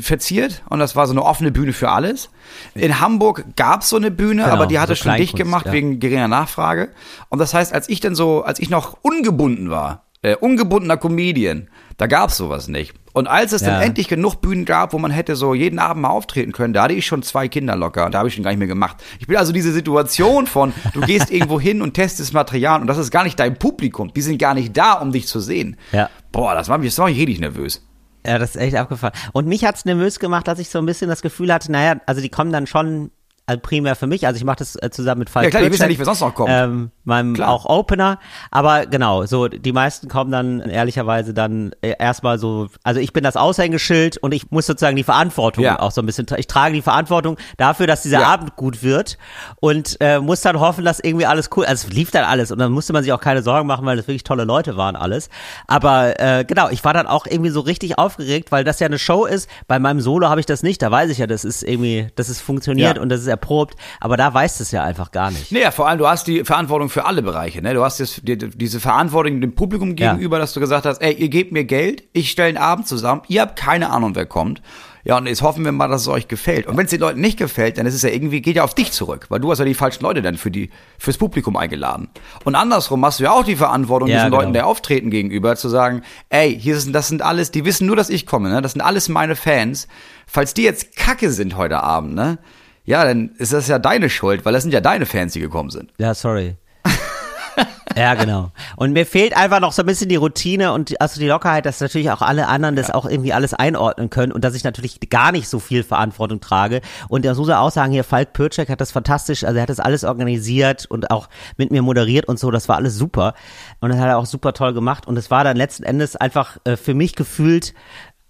[SPEAKER 1] verziert und das war so eine offene Bühne für alles. In Hamburg gab es so eine Bühne,
[SPEAKER 2] Genau,
[SPEAKER 1] aber die hatte
[SPEAKER 2] so
[SPEAKER 1] schon dicht gemacht
[SPEAKER 2] ja.
[SPEAKER 1] wegen geringer Nachfrage. Und das heißt, als ich dann so, als ich noch ungebunden war, äh, ungebundener Comedian, da gab's sowas nicht. Und als es
[SPEAKER 2] Ja.
[SPEAKER 1] dann endlich genug Bühnen gab, wo man hätte so jeden Abend mal auftreten können, da hatte ich schon zwei Kinder locker und da habe ich schon gar nicht mehr gemacht. Ich bin also diese Situation von, du gehst irgendwo hin und testest Material und das ist gar nicht dein Publikum. Die sind gar nicht da, um dich zu sehen.
[SPEAKER 2] Ja.
[SPEAKER 1] Boah, das war mich, das mich richtig nervös.
[SPEAKER 2] Ja, das ist echt abgefahren. Und mich hat's nervös gemacht, dass ich so ein bisschen das Gefühl hatte, naja, also die kommen dann schon also primär für mich, also ich mache das äh, zusammen mit Falk
[SPEAKER 1] Ja, klar, die wissen ja nicht, wer sonst noch kommt.
[SPEAKER 2] Ähm, meinem
[SPEAKER 1] Klar.
[SPEAKER 2] auch Opener, aber genau, so die meisten kommen dann ehrlicherweise dann äh, erstmal so, also ich bin das Aushängeschild und ich muss sozusagen die Verantwortung
[SPEAKER 1] Ja.
[SPEAKER 2] auch so ein bisschen, ich trage die Verantwortung dafür, dass dieser
[SPEAKER 1] Ja.
[SPEAKER 2] Abend gut wird und äh, muss dann hoffen, dass irgendwie alles cool, also es lief dann alles und dann musste man sich auch keine Sorgen machen, weil das wirklich tolle Leute waren alles, aber äh, genau, ich war dann auch irgendwie so richtig aufgeregt, weil das ja eine Show ist, bei meinem Solo habe ich das nicht, da weiß ich ja, das ist irgendwie, dass es funktioniert
[SPEAKER 1] Ja.
[SPEAKER 2] und das ist erprobt, aber da weißt du es ja einfach gar nicht.
[SPEAKER 1] Naja, vor allem, du hast die Verantwortung für alle Bereiche. Ne? Du hast jetzt die, diese Verantwortung dem Publikum
[SPEAKER 2] Ja.
[SPEAKER 1] gegenüber, dass du gesagt hast, ey, ihr gebt mir Geld, ich stelle einen Abend zusammen, ihr habt keine Ahnung, wer kommt. Ja, und jetzt hoffen wir mal, dass es euch gefällt. Und wenn es den Leuten nicht gefällt, dann ist es ja irgendwie, geht ja auf dich zurück, weil du hast ja die falschen Leute dann für die, fürs Publikum eingeladen. Und andersrum hast du ja auch die Verantwortung,
[SPEAKER 2] Ja,
[SPEAKER 1] diesen
[SPEAKER 2] genau.
[SPEAKER 1] Leuten, der auftreten gegenüber, zu sagen, ey, hier sind, das sind alles, die wissen nur, dass ich komme, ne? Das sind alles meine Fans. Falls die jetzt kacke sind heute Abend, ne? Ja, dann ist das ja deine Schuld, weil das sind ja deine Fans, die gekommen sind.
[SPEAKER 2] Ja, sorry. ja, genau. Und mir fehlt einfach noch so ein bisschen die Routine und also die Lockerheit, dass natürlich auch alle anderen das auch irgendwie alles einordnen können und dass ich natürlich gar nicht so viel Verantwortung trage. Und das muss er auch sagen, hier Falk Pürcek hat das fantastisch, also er hat das alles organisiert und auch mit mir moderiert und so, das war alles super. Und das hat er auch super toll gemacht und es war dann letzten Endes einfach äh, für mich gefühlt,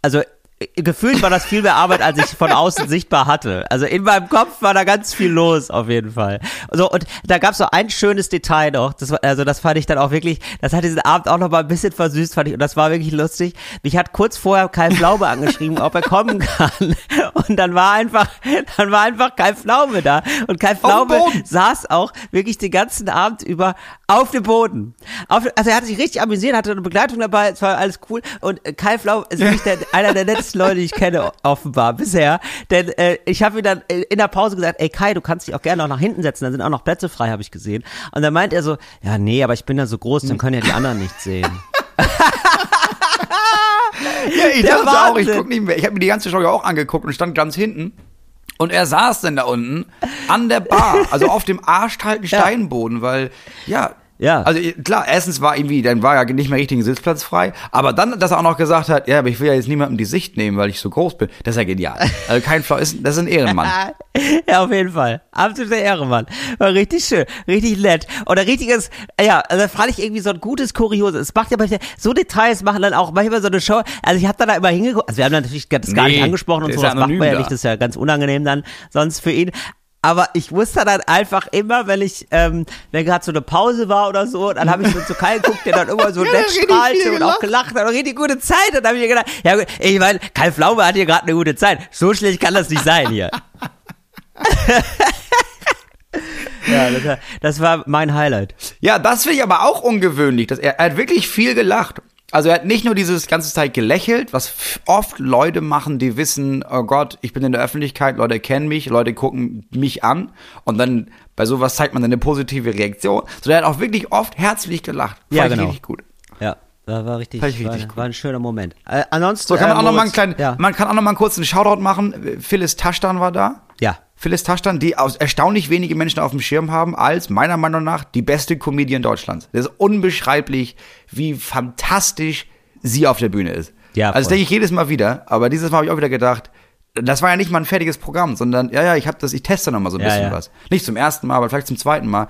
[SPEAKER 2] also Gefühlt war das viel mehr Arbeit, als ich von außen sichtbar hatte. Also in meinem Kopf war da ganz viel los, auf jeden Fall. So, und da gab es so ein schönes Detail noch. Das war, also das fand ich dann auch wirklich, das hat diesen Abend auch noch mal ein bisschen versüßt, fand ich. Und das war wirklich lustig. Mich hat kurz vorher Kai Pflaume angeschrieben, ob er kommen kann. Und dann war einfach, dann war einfach Kai Pflaume da. Und Kai Pflaume saß auch wirklich den ganzen Abend über auf dem Boden. Auf, also er hat sich richtig amüsiert, hatte eine Begleitung dabei, es war alles cool. Und Kai Pflaume ist wirklich der, einer der nettesten Leute, die ich kenne, offenbar bisher. Denn äh, ich habe ihm dann äh, in der Pause gesagt, ey Kai, du kannst dich auch gerne noch nach hinten setzen, da sind auch noch Plätze frei, habe ich gesehen. Und dann meint er so, ja nee, aber ich bin ja so groß, dann können ja die anderen nicht sehen.
[SPEAKER 1] Ja, ich
[SPEAKER 2] Der
[SPEAKER 1] dachte auch, ich
[SPEAKER 2] Wahnsinn.
[SPEAKER 1] guck nicht mehr. Ich habe mir die ganze Show ja auch angeguckt und stand ganz hinten. Und er saß dann da unten an der Bar, also auf dem arschkalten Steinboden, weil, ja.
[SPEAKER 2] Ja.
[SPEAKER 1] Also klar, erstens war irgendwie, dann war ja nicht mehr richtig ein Sitzplatz frei, aber dann, dass er auch noch gesagt hat, ja, aber ich will ja jetzt niemandem die Sicht nehmen, weil ich so groß bin, das ist ja genial. Also kein Flau, ist, das ist ein Ehrenmann.
[SPEAKER 2] ja, auf jeden Fall. Absoluter Ehrenmann. War richtig schön, richtig nett. Oder richtiges, ja, also fand ich irgendwie so ein gutes Kurioses. Es macht ja manchmal, so Details machen dann auch manchmal so eine Show. Also ich habe dann da immer hingeguckt, also wir haben natürlich das gar
[SPEAKER 1] Nee,
[SPEAKER 2] nicht angesprochen und so, das macht man ja
[SPEAKER 1] da.
[SPEAKER 2] nicht, das ist ja ganz unangenehm dann sonst für ihn. Aber ich wusste dann einfach immer, wenn ich, ähm, wenn gerade so eine Pause war oder so, dann habe ich so zu Kai geguckt, der dann immer so
[SPEAKER 1] Ja,
[SPEAKER 2] nett strahlte und auch gelacht hat und richtig gute Zeit. Und dann habe ich mir gedacht, ja gut, ich meine, Kai Pflaume hat hier gerade eine gute Zeit. So schlecht kann das nicht sein hier. ja, das war, das war mein Highlight.
[SPEAKER 1] Ja, das finde ich aber auch ungewöhnlich. Dass er, er hat wirklich viel gelacht. Also er hat nicht nur dieses ganze Zeit gelächelt, was oft Leute machen, die wissen, oh Gott, ich bin in der Öffentlichkeit, Leute kennen mich, Leute gucken mich an und dann bei sowas zeigt man dann eine positive Reaktion. So er hat auch wirklich oft herzlich gelacht. Fand
[SPEAKER 2] Ja,
[SPEAKER 1] ich
[SPEAKER 2] genau.
[SPEAKER 1] richtig gut.
[SPEAKER 2] Ja, das war richtig, war,
[SPEAKER 1] richtig gut.
[SPEAKER 2] war ein schöner Moment. Äh, ansonsten,
[SPEAKER 1] So kann man
[SPEAKER 2] äh,
[SPEAKER 1] auch noch mal einen kleinen,
[SPEAKER 2] ja.
[SPEAKER 1] man kann auch noch mal einen kurzen Shoutout machen. Phyllis Taschdan war da.
[SPEAKER 2] ja,
[SPEAKER 1] Phyllis Taschtan, die aus erstaunlich wenige Menschen auf dem Schirm haben, als meiner Meinung nach die beste Comedian Deutschlands. Das ist unbeschreiblich, wie fantastisch sie auf der Bühne ist.
[SPEAKER 2] Ja,
[SPEAKER 1] also das denke ich jedes Mal wieder, aber dieses Mal habe ich auch wieder gedacht, das war ja nicht mal ein fertiges Programm, sondern ja, ja, ich habe das, ich teste noch mal so ein
[SPEAKER 2] Ja,
[SPEAKER 1] bisschen
[SPEAKER 2] ja.
[SPEAKER 1] was. Nicht zum ersten Mal, aber vielleicht zum zweiten Mal.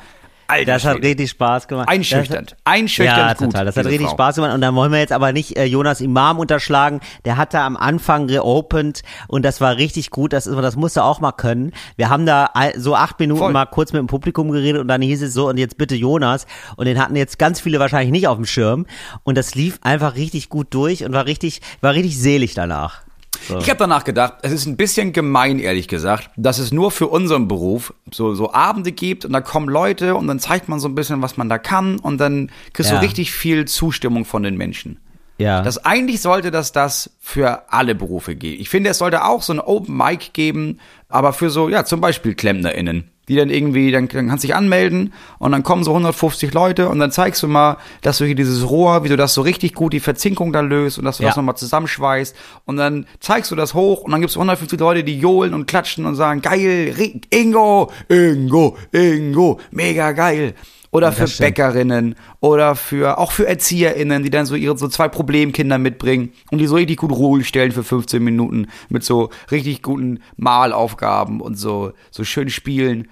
[SPEAKER 1] Alter,
[SPEAKER 2] Das hat richtig Spaß gemacht.
[SPEAKER 1] einschüchternd,
[SPEAKER 2] Das
[SPEAKER 1] einschüchternd
[SPEAKER 2] ja,
[SPEAKER 1] gut.
[SPEAKER 2] total. Das hat richtig
[SPEAKER 1] Frau.
[SPEAKER 2] Spaß gemacht. Und dann wollen wir jetzt aber nicht äh, Jonas Imam unterschlagen. Der hat da am Anfang geopend und das war richtig gut. Das, ist, das musste auch mal können. Wir haben da so acht Minuten
[SPEAKER 1] Voll.
[SPEAKER 2] mal kurz mit dem Publikum geredet und dann hieß es so, und jetzt bitte Jonas. Und den hatten jetzt ganz viele wahrscheinlich nicht auf dem Schirm. Und das lief einfach richtig gut durch und war richtig, war richtig selig danach. So.
[SPEAKER 1] Ich habe danach gedacht, es ist ein bisschen gemein, ehrlich gesagt, dass es nur für unseren Beruf so, so Abende gibt und da kommen Leute und dann zeigt man so ein bisschen, was man da kann und dann kriegst
[SPEAKER 2] Ja.
[SPEAKER 1] du richtig viel Zustimmung von den Menschen.
[SPEAKER 2] Ja.
[SPEAKER 1] Das eigentlich sollte das das für alle Berufe geben. Ich finde, es sollte auch so ein Open Mic geben, aber für so, ja, zum Beispiel KlempnerInnen, die dann irgendwie, dann, dann kannst du dich anmelden und dann kommen so 150 Leute und dann zeigst du mal, dass du hier dieses Rohr, wie du das so richtig gut, die Verzinkung da löst und dass du
[SPEAKER 2] Ja.
[SPEAKER 1] das nochmal zusammenschweißt und dann zeigst du das hoch und dann gibt's 150 Leute, die johlen und klatschen und sagen, geil, Ingo, Ingo, Ingo, mega geil. Oder für. Bäckerinnen oder für auch für ErzieherInnen, die dann so ihre so zwei Problemkinder mitbringen und die so richtig gut Ruhe stellen für 15 Minuten mit so richtig guten Malaufgaben und so so schön spielen.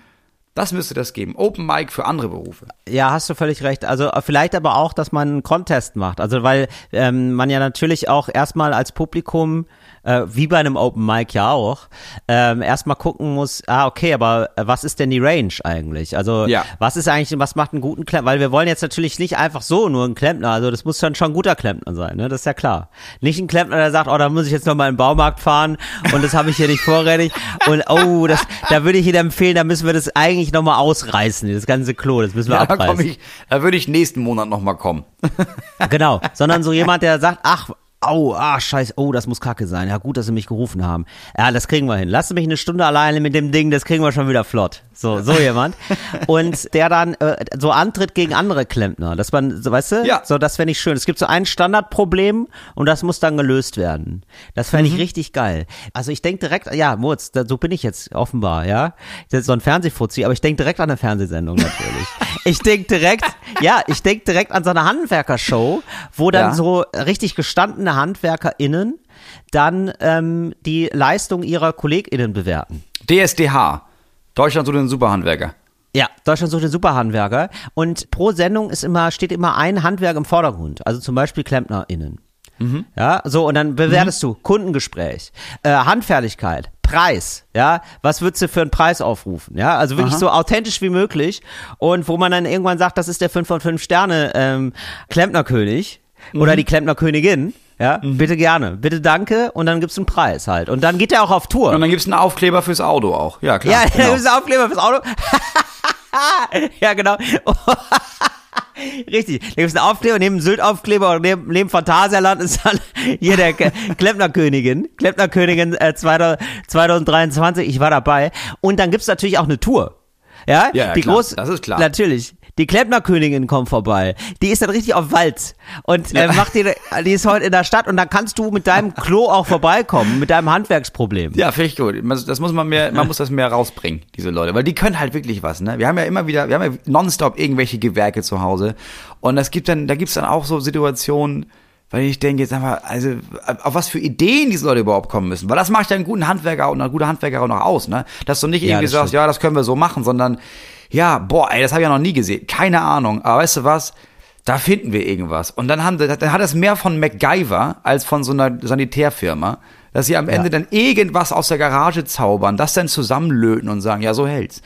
[SPEAKER 1] Das müsste das geben. Open Mic für andere Berufe.
[SPEAKER 2] Ja, hast du völlig recht. Also äh, vielleicht aber auch, dass man einen Contest macht. Also weil ähm, man ja natürlich auch erstmal als Publikum, äh, wie bei einem Open Mic ja auch, ähm, erstmal gucken muss, ah, okay, aber äh, was ist denn die Range eigentlich? Also
[SPEAKER 1] Ja.
[SPEAKER 2] was ist eigentlich, was macht einen guten Klempner? Weil wir wollen jetzt natürlich nicht einfach so nur einen Klempner, also das muss dann schon ein guter Klempner sein, ne? Das ist ja klar. Nicht ein Klempner, der sagt, oh, da muss ich jetzt noch mal in den Baumarkt fahren und das habe ich hier nicht vorrätig. Und oh, das, da würde ich Ihnen empfehlen, da müssen wir das eigentlich noch mal ausreißen, das ganze Klo, das müssen wir
[SPEAKER 1] Ja, da,
[SPEAKER 2] abreißen.
[SPEAKER 1] komm ich, da würde ich nächsten Monat noch mal kommen.
[SPEAKER 2] Genau, sondern so jemand, der sagt, ach, au, ah, scheiße, oh, das muss kacke sein. Ja, gut, dass sie mich gerufen haben. Ja, das kriegen wir hin. Lass mich eine Stunde alleine mit dem Ding, das kriegen wir schon wieder flott. So, so jemand. Und der dann äh, so antritt gegen andere Klempner. Dass man, so, weißt du?
[SPEAKER 1] Ja.
[SPEAKER 2] So, das fände ich schön. Es gibt so ein Standardproblem und das muss dann gelöst werden. Das fände ich richtig geil. Also ich denke direkt, ja, Murz, da, so bin ich jetzt offenbar, ja. Das ist so ein Fernsehfuzzi, aber ich denke direkt an eine Fernsehsendung natürlich. ich denke direkt, ja, ich denke direkt an so eine Handwerkershow, wo dann
[SPEAKER 1] Ja.
[SPEAKER 2] so richtig gestandene HandwerkerInnen dann ähm, die Leistung ihrer KollegInnen bewerten.
[SPEAKER 1] DSDH. Deutschland sucht den Superhandwerker.
[SPEAKER 2] Ja, Deutschland sucht den Superhandwerker. Und pro Sendung ist immer, steht immer ein Handwerk im Vordergrund. Also zum Beispiel KlempnerInnen. Ja, so, und dann bewertest du Kundengespräch, äh, Handfertigkeit, Preis, ja, was würdest du für einen Preis aufrufen, ja, also wirklich so authentisch wie möglich und wo man dann irgendwann sagt, das ist der 5 von 5 Sterne ähm, Klempnerkönig oder die Klempnerkönigin, ja, bitte gerne, bitte danke und dann gibt's einen Preis halt und dann geht er auch auf Tour.
[SPEAKER 1] Und dann gibt's einen Aufkleber fürs Auto auch. Ja, klar.
[SPEAKER 2] Ja,
[SPEAKER 1] genau.
[SPEAKER 2] gibt's einen Aufkleber fürs Auto. ja, genau. Richtig. Da gibt's einen Aufkleber, neben Sylt-Aufkleber und neben, neben Phantasialand ist dann hier der Klempnerkönigin. Klempnerkönigin äh, 2000 2023, ich war dabei. Und dann gibt's natürlich auch eine Tour. Ja,
[SPEAKER 1] Ja, ja,
[SPEAKER 2] die
[SPEAKER 1] klar.
[SPEAKER 2] groß,
[SPEAKER 1] Das ist klar.
[SPEAKER 2] Natürlich. Die Klempnerkönigin kommt vorbei. Die ist dann richtig auf Walz und äh, macht die, die ist heute in der Stadt und dann kannst du mit deinem Klo auch vorbeikommen, mit deinem Handwerksproblem.
[SPEAKER 1] Ja, finde ich gut. Man- Das muss man mehr, man muss das mehr rausbringen, diese Leute. Weil die können halt wirklich was, ne? Wir haben ja immer wieder, wir haben ja nonstop irgendwelche Gewerke zu Hause. Und das gibt dann, da gibt's dann auch so Situationen, weil ich denke, sag mal, also, auf was für Ideen diese Leute überhaupt kommen müssen. Weil das macht ja einen guten Handwerker und eine gute Handwerker auch noch aus, ne? Dass du nicht
[SPEAKER 2] Ja,
[SPEAKER 1] irgendwie sagst,
[SPEAKER 2] stimmt.
[SPEAKER 1] ja, das können wir so machen, sondern, ja, boah, ey, das habe ich ja noch nie gesehen. Keine Ahnung. Aber weißt du was? Da finden wir irgendwas. Und dann, haben, dann hat es mehr von MacGyver als von so einer Sanitärfirma, dass sie am Ende dann irgendwas aus der Garage zaubern, das dann zusammenlöten und sagen, ja, so hält's.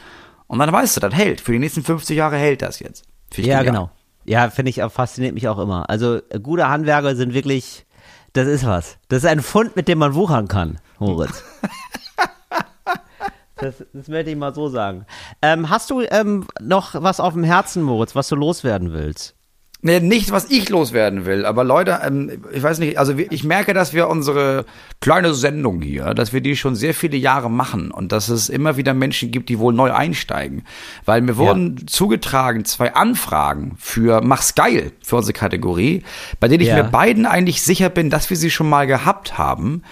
[SPEAKER 1] Und dann weißt du, das hält. Für die nächsten 50 Jahre hält das jetzt.
[SPEAKER 2] Ja, genau. Ja, finde ich, fasziniert mich auch immer. Also gute Handwerker sind wirklich, das ist was. Das ist ein Fund, mit dem man wuchern kann, Moritz. Das, das möchte ich mal so sagen. Ähm, hast du ähm, noch was auf dem Herzen, Moritz, was du loswerden willst?
[SPEAKER 1] Nee, nicht, was ich loswerden will, aber Leute, ähm, ich weiß nicht, also ich merke, dass wir unsere kleine Sendung hier, dass wir die schon sehr viele Jahre machen und dass es immer wieder Menschen gibt, die wohl neu einsteigen. Weil mir wurden zugetragen zwei Anfragen für Mach's geil für unsere Kategorie, bei denen ich
[SPEAKER 2] Ja.
[SPEAKER 1] mir beiden eigentlich sicher bin, dass wir sie schon mal gehabt haben.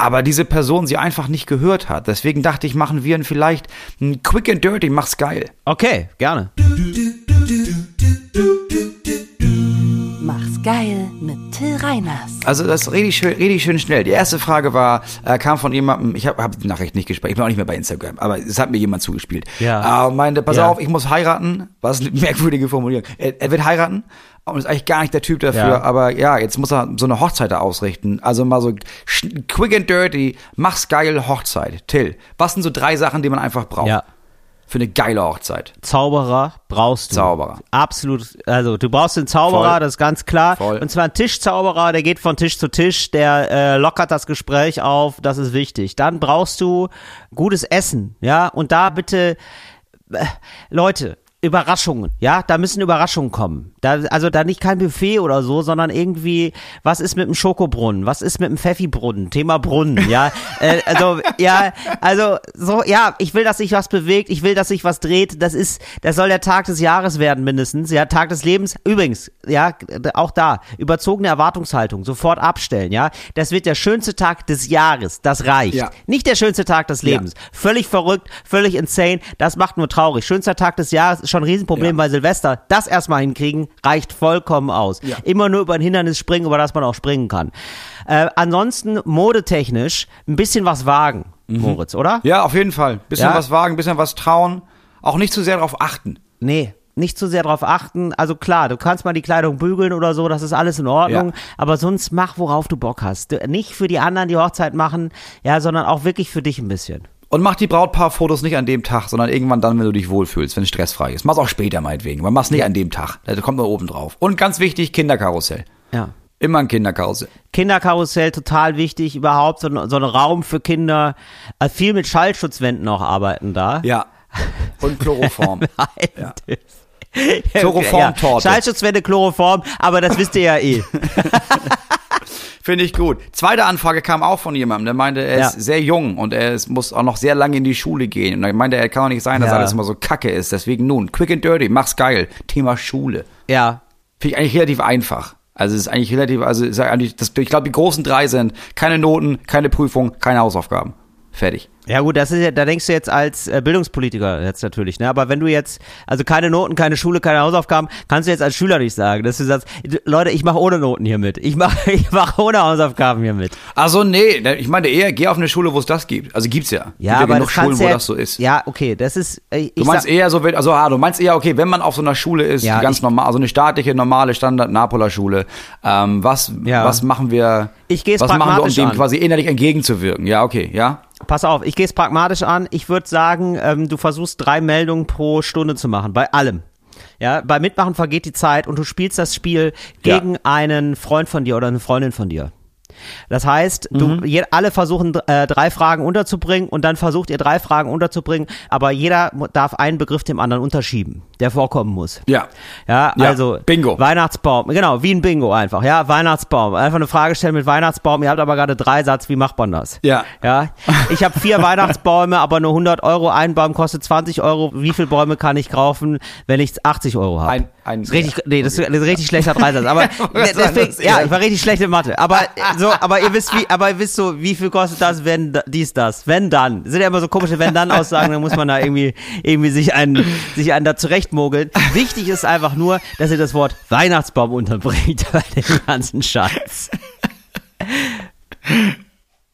[SPEAKER 1] Aber diese Person sie einfach nicht gehört hat. Deswegen dachte ich, machen wir ihn vielleicht ein Quick and Dirty, mach's geil.
[SPEAKER 2] Okay, gerne.
[SPEAKER 3] Mach's geil mit Till Reiners.
[SPEAKER 1] Also das ist richtig schön, richtig schön schnell. Die erste Frage war, äh, kam von jemandem, ich habe hab die Nachricht nicht gespielt, ich bin auch nicht mehr bei Instagram, aber es hat mir jemand zugespielt.
[SPEAKER 2] Ja.
[SPEAKER 1] Äh, meinte, pass
[SPEAKER 2] Ja.
[SPEAKER 1] auf, ich muss heiraten. Was eine merkwürdige Formulierung. Er, er wird heiraten und ist eigentlich gar nicht der Typ dafür,
[SPEAKER 2] Ja.
[SPEAKER 1] aber ja, jetzt muss er so eine Hochzeit da ausrichten. Also mal so quick and dirty, mach's geil Hochzeit. Till, was sind so drei Sachen, die man einfach braucht
[SPEAKER 2] Ja.
[SPEAKER 1] für eine geile Hochzeit?
[SPEAKER 2] Zauberer brauchst du.
[SPEAKER 1] Zauberer.
[SPEAKER 2] Absolut. Also du brauchst den Zauberer,
[SPEAKER 1] Voll.
[SPEAKER 2] das ist ganz klar.
[SPEAKER 1] Voll.
[SPEAKER 2] Und zwar ein Tischzauberer, der geht von Tisch zu Tisch, der äh, lockert das Gespräch auf, das ist wichtig. Dann brauchst du gutes Essen, ja, und da bitte, äh, Leute, Überraschungen, ja, da müssen Überraschungen kommen. Da, also da nicht kein Buffet oder so, sondern irgendwie, was ist mit dem Schokobrunnen, was ist mit dem Pfeffibrunnen, Thema Brunnen, ja, äh, also, ja, also, so, ja, ich will, dass sich was bewegt, ich will, dass sich was dreht, das ist, das soll der Tag des Jahres werden mindestens, ja, Tag des Lebens, übrigens, ja, auch da, überzogene Erwartungshaltung, sofort abstellen, ja, das wird der schönste Tag des Jahres, das reicht,
[SPEAKER 1] Ja.
[SPEAKER 2] nicht der schönste Tag des Lebens, völlig verrückt, völlig insane, das macht nur traurig, schönster Tag des Jahres schon ein Riesenproblem
[SPEAKER 1] Ja.
[SPEAKER 2] bei Silvester, das erstmal hinkriegen, reicht vollkommen aus,
[SPEAKER 1] Ja.
[SPEAKER 2] immer nur über ein Hindernis springen, über das man auch springen kann, äh, ansonsten modetechnisch ein bisschen was wagen, Moritz, oder?
[SPEAKER 1] Ja, auf jeden Fall. Bisschen
[SPEAKER 2] Ja.
[SPEAKER 1] was wagen, bisschen was trauen. Auch nicht zu sehr darauf achten.
[SPEAKER 2] Nee, nicht zu sehr drauf achten. Also klar, du kannst mal die Kleidung bügeln oder so, das ist alles in Ordnung.
[SPEAKER 1] Ja.
[SPEAKER 2] Aber sonst mach, worauf du Bock hast. Nicht für die anderen die Hochzeit machen, ja, sondern auch wirklich für dich ein bisschen.
[SPEAKER 1] Und mach die Brautpaarfotos nicht an dem Tag, sondern irgendwann dann, wenn du dich wohlfühlst, wenn es stressfrei ist. Mach's auch später meinetwegen, aber mach's nicht an dem Tag. Da kommt nur oben drauf. Und ganz wichtig, Kinderkarussell.
[SPEAKER 2] Ja.
[SPEAKER 1] Immer ein Kinderkarussell.
[SPEAKER 2] Kinderkarussell total wichtig, überhaupt so, ein- so ein Raum für Kinder. Äh, viel mit Schallschutzwänden auch arbeiten da.
[SPEAKER 1] Ja. Und Chloroform.
[SPEAKER 2] Nein.
[SPEAKER 1] Ja. Chloroform-Torte.
[SPEAKER 2] Ja, Schallschutzwände, Chloroform, aber das wisst ihr ja eh.
[SPEAKER 1] Finde ich gut. Zweite Anfrage kam auch von jemandem, der meinte, er
[SPEAKER 2] Ja.
[SPEAKER 1] ist sehr jung und er ist, muss auch noch sehr lange in die Schule gehen. Und er meinte, er kann auch nicht sein, dass
[SPEAKER 2] Ja.
[SPEAKER 1] alles immer so kacke ist. Deswegen nun, quick and dirty, mach's geil. Thema Schule.
[SPEAKER 2] Ja.
[SPEAKER 1] Finde ich eigentlich relativ einfach. Also es ist eigentlich relativ, also ist eigentlich, das, ich glaube, die großen drei sind keine Noten, keine Prüfung, keine Hausaufgaben. Fertig.
[SPEAKER 2] Ja gut, das ist ja, da denkst du jetzt als äh, Bildungspolitiker jetzt natürlich, ne? Aber wenn du jetzt, also keine Noten, keine Schule, keine Hausaufgaben, kannst du jetzt als Schüler nicht sagen, dass du sagst, Leute, ich mache ohne Noten hier mit. Ich mache ich mach ohne Hausaufgaben hier mit.
[SPEAKER 1] Also nee, ich meine eher, geh auf eine Schule, wo es das gibt. Also gibt's ja.
[SPEAKER 2] Ja,
[SPEAKER 1] gibt
[SPEAKER 2] aber
[SPEAKER 1] genug
[SPEAKER 2] das
[SPEAKER 1] Schulen, wo
[SPEAKER 2] ja,
[SPEAKER 1] das so ist.
[SPEAKER 2] Ja, okay, das ist, äh, ich
[SPEAKER 1] Du meinst
[SPEAKER 2] sag,
[SPEAKER 1] eher so, also ah, du meinst eher, okay, wenn man auf so einer Schule ist,
[SPEAKER 2] Ja,
[SPEAKER 1] ganz
[SPEAKER 2] ich-
[SPEAKER 1] normal, also eine staatliche, normale Standard-Napoler-Schule, ähm, was,
[SPEAKER 2] Ja.
[SPEAKER 1] was machen wir,
[SPEAKER 2] Ich geh's
[SPEAKER 1] was machen wir, um
[SPEAKER 2] pragmatisch
[SPEAKER 1] dem
[SPEAKER 2] an.
[SPEAKER 1] quasi innerlich entgegenzuwirken? Ja, okay, ja.
[SPEAKER 2] Pass auf, ich gehe es pragmatisch an. Ich würde sagen, ähm, du versuchst drei Meldungen pro Stunde zu machen, bei allem. Ja, bei Mitmachen vergeht die Zeit und du spielst das Spiel
[SPEAKER 1] Ja.
[SPEAKER 2] gegen einen Freund von dir oder eine Freundin von dir. Das heißt,
[SPEAKER 1] Mhm.
[SPEAKER 2] du, je, alle versuchen äh, drei Fragen unterzubringen und dann versucht ihr drei Fragen unterzubringen, aber jeder darf einen Begriff dem anderen unterschieben, der vorkommen muss.
[SPEAKER 1] Ja.
[SPEAKER 2] Ja,
[SPEAKER 1] Ja,
[SPEAKER 2] also
[SPEAKER 1] Bingo.
[SPEAKER 2] Weihnachtsbaum, genau, wie ein Bingo einfach. Ja, Weihnachtsbaum. Einfach eine Frage stellen mit Weihnachtsbaum. Ihr habt aber gerade drei Satz, wie macht man das?
[SPEAKER 1] Ja.
[SPEAKER 2] Ja, ich habe vier Weihnachtsbäume, aber nur 100 Euro. Ein Baum kostet 20 Euro. Wie viele Bäume kann ich kaufen, wenn ich 80 Euro habe?
[SPEAKER 1] Ein- ein-
[SPEAKER 2] ist richtig, nee, das ist, das ist richtig schlechter Dreisatz. Aber deswegen,
[SPEAKER 1] das
[SPEAKER 2] ja, ich war richtig schlechte Mathe. Aber so, aber ihr wisst wie, aber ihr wisst so, wie viel kostet das, wenn da- dies das, wenn dann. Das sind ja immer so komische wenn dann Aussagen. Da muss man da irgendwie irgendwie sich einen sich einen da zurechtmogeln. Wichtig ist einfach nur, dass ihr das Wort Weihnachtsbaum unterbringt bei dem ganzen Schatz.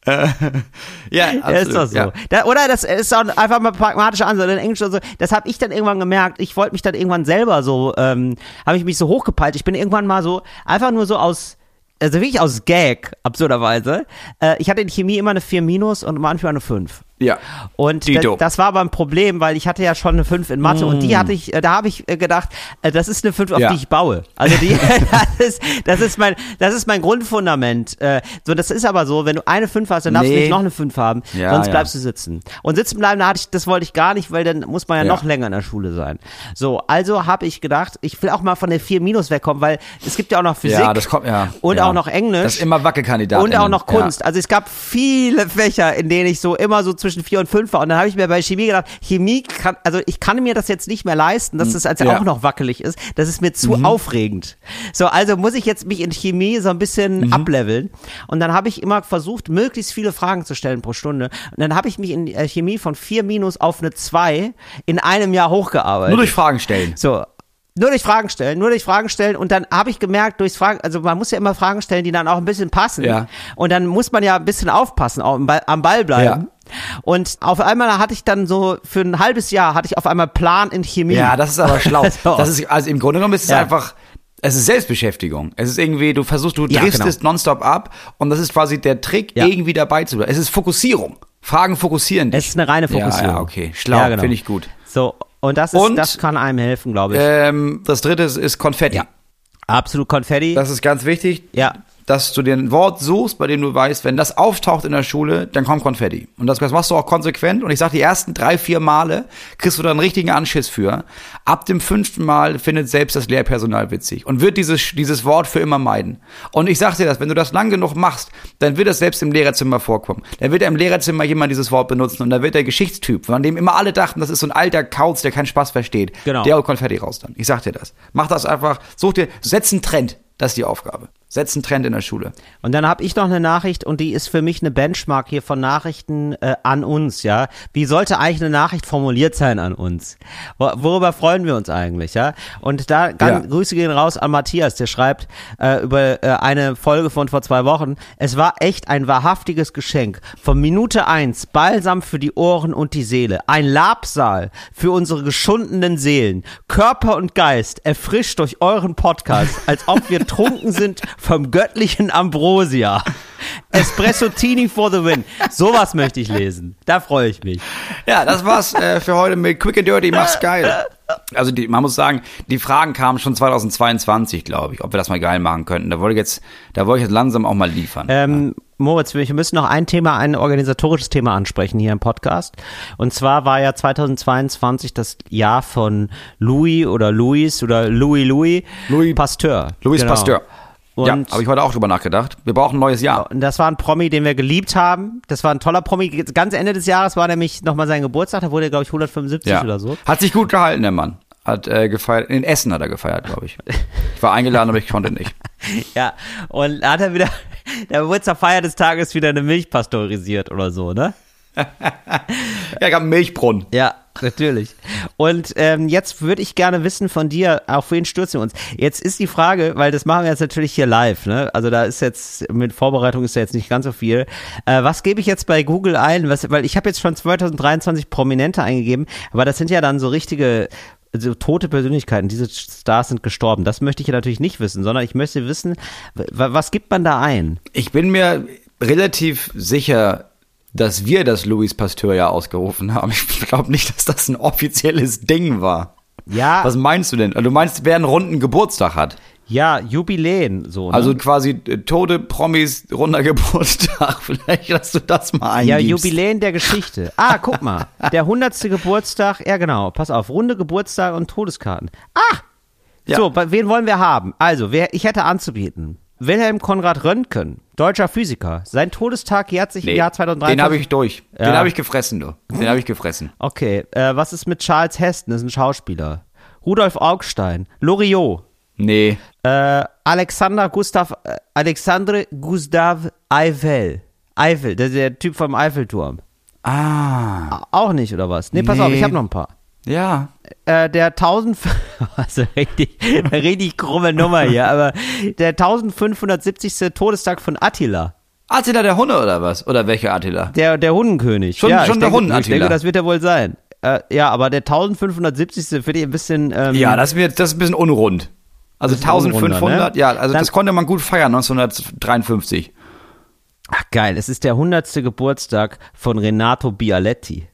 [SPEAKER 1] Ja,
[SPEAKER 2] Ja, ist doch so.
[SPEAKER 1] Ja.
[SPEAKER 2] Da, oder das ist auch einfach mal pragmatischer Ansatz in Englisch oder so. Das habe ich dann irgendwann gemerkt. Ich wollte mich dann irgendwann selber so, ähm, habe ich mich so hochgepeilt. Ich bin irgendwann mal so, einfach nur so aus, also wirklich aus Gag, absurderweise. Äh, ich hatte in Chemie immer eine 4 minus und manchmal eine 5.
[SPEAKER 1] Ja.
[SPEAKER 2] Und das, das war aber ein Problem, weil ich hatte ja schon eine 5 in Mathe und die hatte ich, äh, da habe ich äh, gedacht, äh, das ist eine 5, auf
[SPEAKER 1] Ja.
[SPEAKER 2] die ich baue. Also die, das ist, das ist mein, das ist mein Grundfundament. So, das ist aber so, wenn du eine 5 hast, dann darfst du
[SPEAKER 1] Nee.
[SPEAKER 2] nicht noch eine 5 haben,
[SPEAKER 1] Ja,
[SPEAKER 2] sonst
[SPEAKER 1] ja.
[SPEAKER 2] bleibst du sitzen. Und sitzen bleiben, da hatte ich, das wollte ich gar nicht, weil dann muss man ja,
[SPEAKER 1] Ja.
[SPEAKER 2] noch länger in der Schule sein. So, also habe ich gedacht, ich will auch mal von der 4 minus wegkommen, weil es gibt ja auch noch Physik
[SPEAKER 1] Ja, das kommt, ja.
[SPEAKER 2] und
[SPEAKER 1] ja.
[SPEAKER 2] auch noch Englisch.
[SPEAKER 1] Das ist immer Wackelkandidat.
[SPEAKER 2] Und auch noch Kunst. Also es gab viele Fächer, in denen ich so immer so zwischen vier und fünf war. Und dann habe ich mir bei Chemie gedacht, Chemie kann, also ich kann mir das jetzt nicht mehr leisten, dass das also
[SPEAKER 1] Ja.
[SPEAKER 2] auch noch wackelig ist. Das ist mir zu aufregend. So, also muss ich jetzt mich in Chemie so ein bisschen ableveln. Und dann habe ich immer versucht, möglichst viele Fragen zu stellen pro Stunde. Und dann habe ich mich in äh, Chemie von vier minus auf eine zwei in einem Jahr hochgearbeitet.
[SPEAKER 1] Nur durch Fragen stellen.
[SPEAKER 2] So. Nur durch Fragen stellen, nur durch Fragen stellen und dann habe ich gemerkt, durchs Fragen, also man muss ja immer Fragen stellen, die dann auch ein bisschen passen.
[SPEAKER 1] Ja.
[SPEAKER 2] Und dann muss man ja ein bisschen aufpassen, auch am Ball, am Ball bleiben. Und auf einmal hatte ich dann so, für ein halbes Jahr hatte ich auf einmal Plan in Chemie.
[SPEAKER 1] Ja, das ist aber schlau. Das ist, also im Grunde genommen ist es
[SPEAKER 2] Ja.
[SPEAKER 1] einfach, es ist Selbstbeschäftigung. Es ist irgendwie, du versuchst, du
[SPEAKER 2] Ja,
[SPEAKER 1] driftest
[SPEAKER 2] genau.
[SPEAKER 1] nonstop ab und das ist quasi der Trick,
[SPEAKER 2] Ja.
[SPEAKER 1] irgendwie dabei zu bleiben. Es ist Fokussierung. Fragen fokussieren dich.
[SPEAKER 2] Es ist eine reine Fokussierung.
[SPEAKER 1] Ja, ja okay. Schlau,
[SPEAKER 2] Ja, genau.
[SPEAKER 1] finde ich gut.
[SPEAKER 2] So, und das ist,
[SPEAKER 1] Und-
[SPEAKER 2] das kann einem helfen, glaube ich.
[SPEAKER 1] Ähm, das dritte ist, ist Konfetti.
[SPEAKER 2] Ja. Absolut Konfetti.
[SPEAKER 1] Das ist ganz wichtig.
[SPEAKER 2] ja.
[SPEAKER 1] Dass du dir ein Wort suchst, bei dem du weißt, wenn das auftaucht in der Schule, dann kommt Konfetti. Und das, das machst du auch konsequent. Und ich sag, die ersten drei, vier Male kriegst du da einen richtigen Anschiss für. Ab dem fünften Mal findet selbst das Lehrpersonal witzig und wird dieses, dieses Wort für immer meiden. Und ich sag dir das, wenn du das lang genug machst, dann wird das selbst im Lehrerzimmer vorkommen. Dann wird im Lehrerzimmer jemand dieses Wort benutzen und dann wird der Geschichtstyp, von dem immer alle dachten, das ist so ein alter Kauz, der keinen Spaß versteht,
[SPEAKER 2] Genau.
[SPEAKER 1] der holt Konfetti raus dann. Ich sag dir das. Mach das einfach, such dir, setz einen Trend. Das ist die Aufgabe. Setz einen Trend in der Schule.
[SPEAKER 2] Und dann habe ich noch eine Nachricht und die ist für mich eine Benchmark hier von Nachrichten äh, an uns, ja. Wie sollte eigentlich eine Nachricht formuliert sein an uns? Wo, worüber freuen wir uns eigentlich, ja? Und da ganz,
[SPEAKER 1] Ja.
[SPEAKER 2] Grüße gehen raus an Matthias, der schreibt äh, über äh, eine Folge von vor zwei Wochen. Es war echt ein wahrhaftiges Geschenk. Von Minute eins Balsam für die Ohren und die Seele. Ein Labsal für unsere geschundenen Seelen. Körper und Geist erfrischt durch euren Podcast, als ob wir trunken sind vom göttlichen Ambrosia. Espressotini for the win. Sowas möchte ich lesen. Da freue ich mich.
[SPEAKER 1] Ja, das war's äh, für heute mit Quick and Dirty, mach's geil. Also die, man muss sagen, die Fragen kamen schon 2022, glaube ich, ob wir das mal geil machen könnten. Da wollte ich jetzt, da wollte ich jetzt langsam auch mal liefern.
[SPEAKER 2] Ähm, Moritz, wir müssen noch ein Thema, ein organisatorisches Thema ansprechen hier im Podcast. Und zwar war ja 2022 das Jahr von Louis oder Louis oder Louis Louis,
[SPEAKER 1] Louis-
[SPEAKER 2] Pasteur.
[SPEAKER 1] Louis
[SPEAKER 2] Genau.
[SPEAKER 1] Pasteur. Ja,
[SPEAKER 2] Und
[SPEAKER 1] habe ich heute auch drüber nachgedacht. Wir brauchen ein neues Jahr.
[SPEAKER 2] Und das war ein Promi, den wir geliebt haben. Das war ein toller Promi. Ganz Ende des Jahres war nämlich nochmal sein Geburtstag. Da wurde er, glaube ich, 175
[SPEAKER 1] Ja.
[SPEAKER 2] oder so.
[SPEAKER 1] Hat sich gut gehalten, der Mann. Hat äh, gefeiert. In Essen hat er gefeiert, glaube ich. Ich war eingeladen, aber ich konnte nicht.
[SPEAKER 2] Ja. Und da hat er wieder, der wurde zur Feier des Tages wieder eine Milch pasteurisiert oder so, ne?
[SPEAKER 1] Ja, gab einen Milchbrunnen.
[SPEAKER 2] Ja, natürlich. Und ähm, jetzt würde ich gerne wissen von dir, auf wen stürzen wir uns? Jetzt ist die Frage, weil das machen wir jetzt natürlich hier live, ne? Also da ist jetzt, mit Vorbereitung ist ja jetzt nicht ganz so viel. Äh, was gebe ich jetzt bei Google ein? Was, weil ich habe jetzt schon 2023 Prominente eingegeben, aber das sind ja dann so richtige so tote Persönlichkeiten, diese Stars sind gestorben. Das möchte ich ja natürlich nicht wissen, sondern ich möchte wissen, was gibt man da ein?
[SPEAKER 1] Ich bin mir relativ sicher, dass wir das Louis Pasteur ja ausgerufen haben. Ich glaube nicht, dass das ein offizielles Ding war.
[SPEAKER 2] Ja,
[SPEAKER 1] Was meinst du denn? Also Du meinst, wer einen runden Geburtstag hat?
[SPEAKER 2] ja, Jubiläen, so. Ne?
[SPEAKER 1] Also quasi äh, tote Promis, runder Geburtstag. Vielleicht, dass du das mal
[SPEAKER 2] Ja,
[SPEAKER 1] eingibst.
[SPEAKER 2] Jubiläen der Geschichte. Ah, guck mal. Der 100. Geburtstag, ja genau, pass auf, runde Geburtstag und Todeskarten. Ah!
[SPEAKER 1] Ja.
[SPEAKER 2] So, bei- wen wollen wir haben? Also, wer, ich hätte anzubieten. Wilhelm Konrad Röntgen, deutscher Physiker. Sein Todestag jährt sich im
[SPEAKER 1] Nee,
[SPEAKER 2] Jahr 2023.
[SPEAKER 1] den habe ich durch. Den
[SPEAKER 2] Ja.
[SPEAKER 1] habe ich gefressen, du. Den habe ich gefressen.
[SPEAKER 2] Okay, äh, was ist mit Charles Heston? Das ist ein Schauspieler. Rudolf Augstein. Loriot.
[SPEAKER 1] Nee.
[SPEAKER 2] Äh, Alexander Gustav, äh, Alexandre Gustav Eiffel. Eiffel, der, der Typ vom Eiffelturm.
[SPEAKER 1] Ah.
[SPEAKER 2] Auch nicht, oder was? Nee, pass auf,
[SPEAKER 1] Nee.
[SPEAKER 2] ich habe noch ein paar.
[SPEAKER 1] Ja.
[SPEAKER 2] äh, der 1000, also richtig, eine richtig krumme Nummer hier, aber der 1570. Todestag von Attila,
[SPEAKER 1] Attila der Hunde oder was? Oder welcher Attila?
[SPEAKER 2] der, der Hundenkönig.
[SPEAKER 1] Schon-
[SPEAKER 2] ja,
[SPEAKER 1] schon der Hunden-
[SPEAKER 2] Ich denke,
[SPEAKER 1] Attila.
[SPEAKER 2] das wird er wohl sein. Äh, ja, aber der 1570. finde ich ein bisschen, ähm,
[SPEAKER 1] Ja, das ist, mir, das ist ein bisschen unrund. Also
[SPEAKER 2] Das ist ein unrunder,
[SPEAKER 1] 1500,
[SPEAKER 2] ne?
[SPEAKER 1] ja, also
[SPEAKER 2] Dann-
[SPEAKER 1] das konnte man gut feiern, 1953.
[SPEAKER 2] ach geil, es ist der 100. Geburtstag von Renato Bialetti,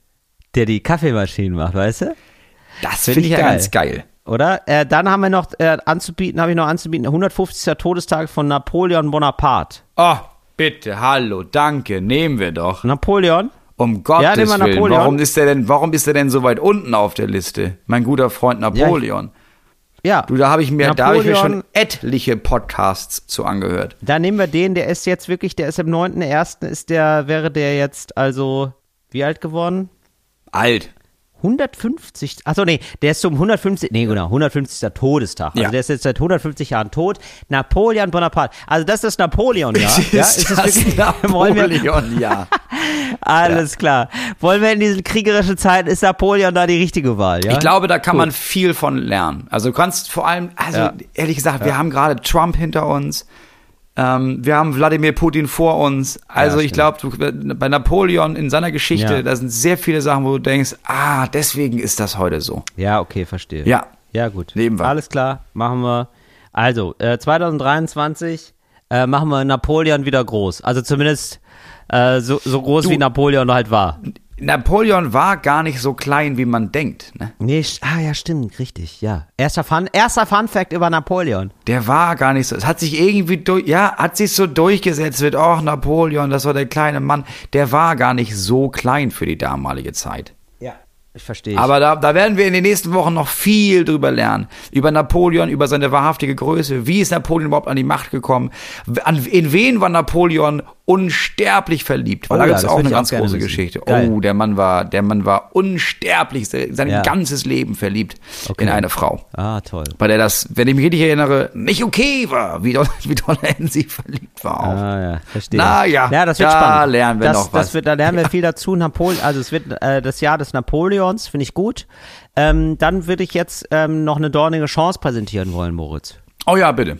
[SPEAKER 2] der die Kaffeemaschinen macht, weißt du?
[SPEAKER 1] Das
[SPEAKER 2] Find
[SPEAKER 1] finde
[SPEAKER 2] ich
[SPEAKER 1] ich ja ganz geil.
[SPEAKER 2] Oder? Äh, dann haben wir noch äh, anzubieten, habe ich noch anzubieten, 150. Todestag von Napoleon Bonaparte.
[SPEAKER 1] Oh, bitte, hallo, danke, nehmen wir doch.
[SPEAKER 2] Napoleon?
[SPEAKER 1] Um Gottes
[SPEAKER 2] nehmen wir
[SPEAKER 1] Willen,
[SPEAKER 2] Napoleon.
[SPEAKER 1] warum ist der denn, warum ist der denn so weit unten auf der Liste? Mein guter Freund Napoleon.
[SPEAKER 2] Ja.
[SPEAKER 1] du, da habe ich mir, da habe ich mir schon etliche Podcasts zu angehört.
[SPEAKER 2] Da nehmen wir den, der ist jetzt wirklich, der ist im 9.1. ist der, wäre der jetzt also wie alt geworden?
[SPEAKER 1] Alt.
[SPEAKER 2] 150, achso, nee, der ist zum 150, nee, genau, 150. Todestag. Also
[SPEAKER 1] Ja.
[SPEAKER 2] der ist jetzt seit 150 Jahren tot. Napoleon Bonaparte. Also das ist das Napoleon, ja? ja
[SPEAKER 1] ist das
[SPEAKER 2] wirklich- wir,
[SPEAKER 1] Napoleon, ja.
[SPEAKER 2] alles klar. Wollen wir in diesen kriegerischen Zeiten, ist Napoleon da die richtige Wahl, ja?
[SPEAKER 1] Ich glaube, da kann man viel von lernen. Also du kannst vor allem, also
[SPEAKER 2] Ja.
[SPEAKER 1] ehrlich gesagt, wir haben gerade Trump hinter uns. Ähm, wir haben Wladimir Putin vor uns. Also
[SPEAKER 2] Ja,
[SPEAKER 1] ich glaube, bei Napoleon in seiner Geschichte,
[SPEAKER 2] Ja.
[SPEAKER 1] da sind sehr viele Sachen, wo du denkst, ah, deswegen ist das heute so.
[SPEAKER 2] Ja, okay, verstehe.
[SPEAKER 1] Ja.
[SPEAKER 2] Ja, gut.
[SPEAKER 1] Nehmen wir.
[SPEAKER 2] Alles klar, machen wir. Also, äh, 2023 äh, machen wir Napoleon wieder groß. Also zumindest äh, so, so groß
[SPEAKER 1] Du-
[SPEAKER 2] wie Napoleon halt war.
[SPEAKER 1] Napoleon war gar nicht so klein, wie man denkt. Ne?
[SPEAKER 2] Nee, ah ja, stimmt, richtig, ja. Erster Fun, erster Fun Fact über Napoleon.
[SPEAKER 1] Der war gar nicht so. Es hat sich irgendwie durch, ja, hat sich so durchgesetzt wird. Oh, Napoleon, das war der kleine Mann. Der war gar nicht so klein für die damalige Zeit.
[SPEAKER 2] Ja. Ich verstehe.
[SPEAKER 1] Aber da, da werden wir in den nächsten Wochen noch viel drüber lernen. Über Napoleon, über seine wahrhaftige Größe. Wie ist Napoleon überhaupt an die Macht gekommen? An, in wen war Napoleon unsterblich verliebt? Weil
[SPEAKER 2] Oh
[SPEAKER 1] da
[SPEAKER 2] ja,
[SPEAKER 1] gibt es
[SPEAKER 2] das
[SPEAKER 1] auch eine
[SPEAKER 2] auch
[SPEAKER 1] ganz große
[SPEAKER 2] wissen.
[SPEAKER 1] Geschichte.
[SPEAKER 2] Geil.
[SPEAKER 1] Oh, der Mann war, der Mann war unsterblich, sein
[SPEAKER 2] Ja.
[SPEAKER 1] ganzes Leben verliebt
[SPEAKER 2] Okay.
[SPEAKER 1] in eine Frau.
[SPEAKER 2] ah, toll.
[SPEAKER 1] Bei der das, wenn ich mich richtig erinnere, nicht okay war, wie doll, wie doll er in sie verliebt war. Auch.
[SPEAKER 2] Ah, ja, verstehe.
[SPEAKER 1] Na ja,
[SPEAKER 2] ja das wird
[SPEAKER 1] da
[SPEAKER 2] spannend.
[SPEAKER 1] lernen wir
[SPEAKER 2] das,
[SPEAKER 1] noch was.
[SPEAKER 2] Das wird, da lernen wir viel dazu. Napoleon, also es wird äh, das Jahr des Napoleons, finde ich gut. Ähm, dann würde ich jetzt ähm, noch eine dornige Chance präsentieren wollen, Moritz.
[SPEAKER 1] Oh ja, bitte.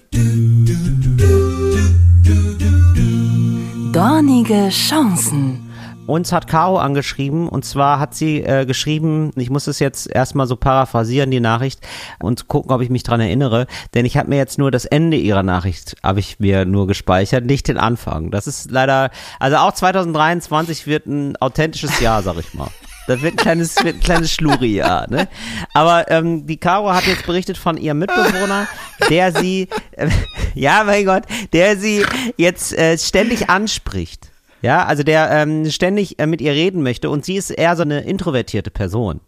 [SPEAKER 3] Dornige Chancen.
[SPEAKER 2] Uns hat Caro angeschrieben und zwar hat sie äh, geschrieben, ich muss es jetzt erstmal so paraphrasieren, die Nachricht und gucken, ob ich mich dran erinnere, denn ich habe mir jetzt nur das Ende ihrer Nachricht, habe ich mir nur gespeichert, nicht den Anfang. Das ist leider, also auch 2023 wird ein authentisches Jahr, sag ich mal. Das wird ein kleines, wird ein kleines Schluri-Jahr, ne? Aber ähm, die Caro hat jetzt berichtet von ihrem Mitbewohner, der sie, äh, ja, mein Gott, der sie jetzt äh, ständig anspricht. Ja, also der ähm, ständig äh, mit ihr reden möchte und sie ist eher so eine introvertierte Person.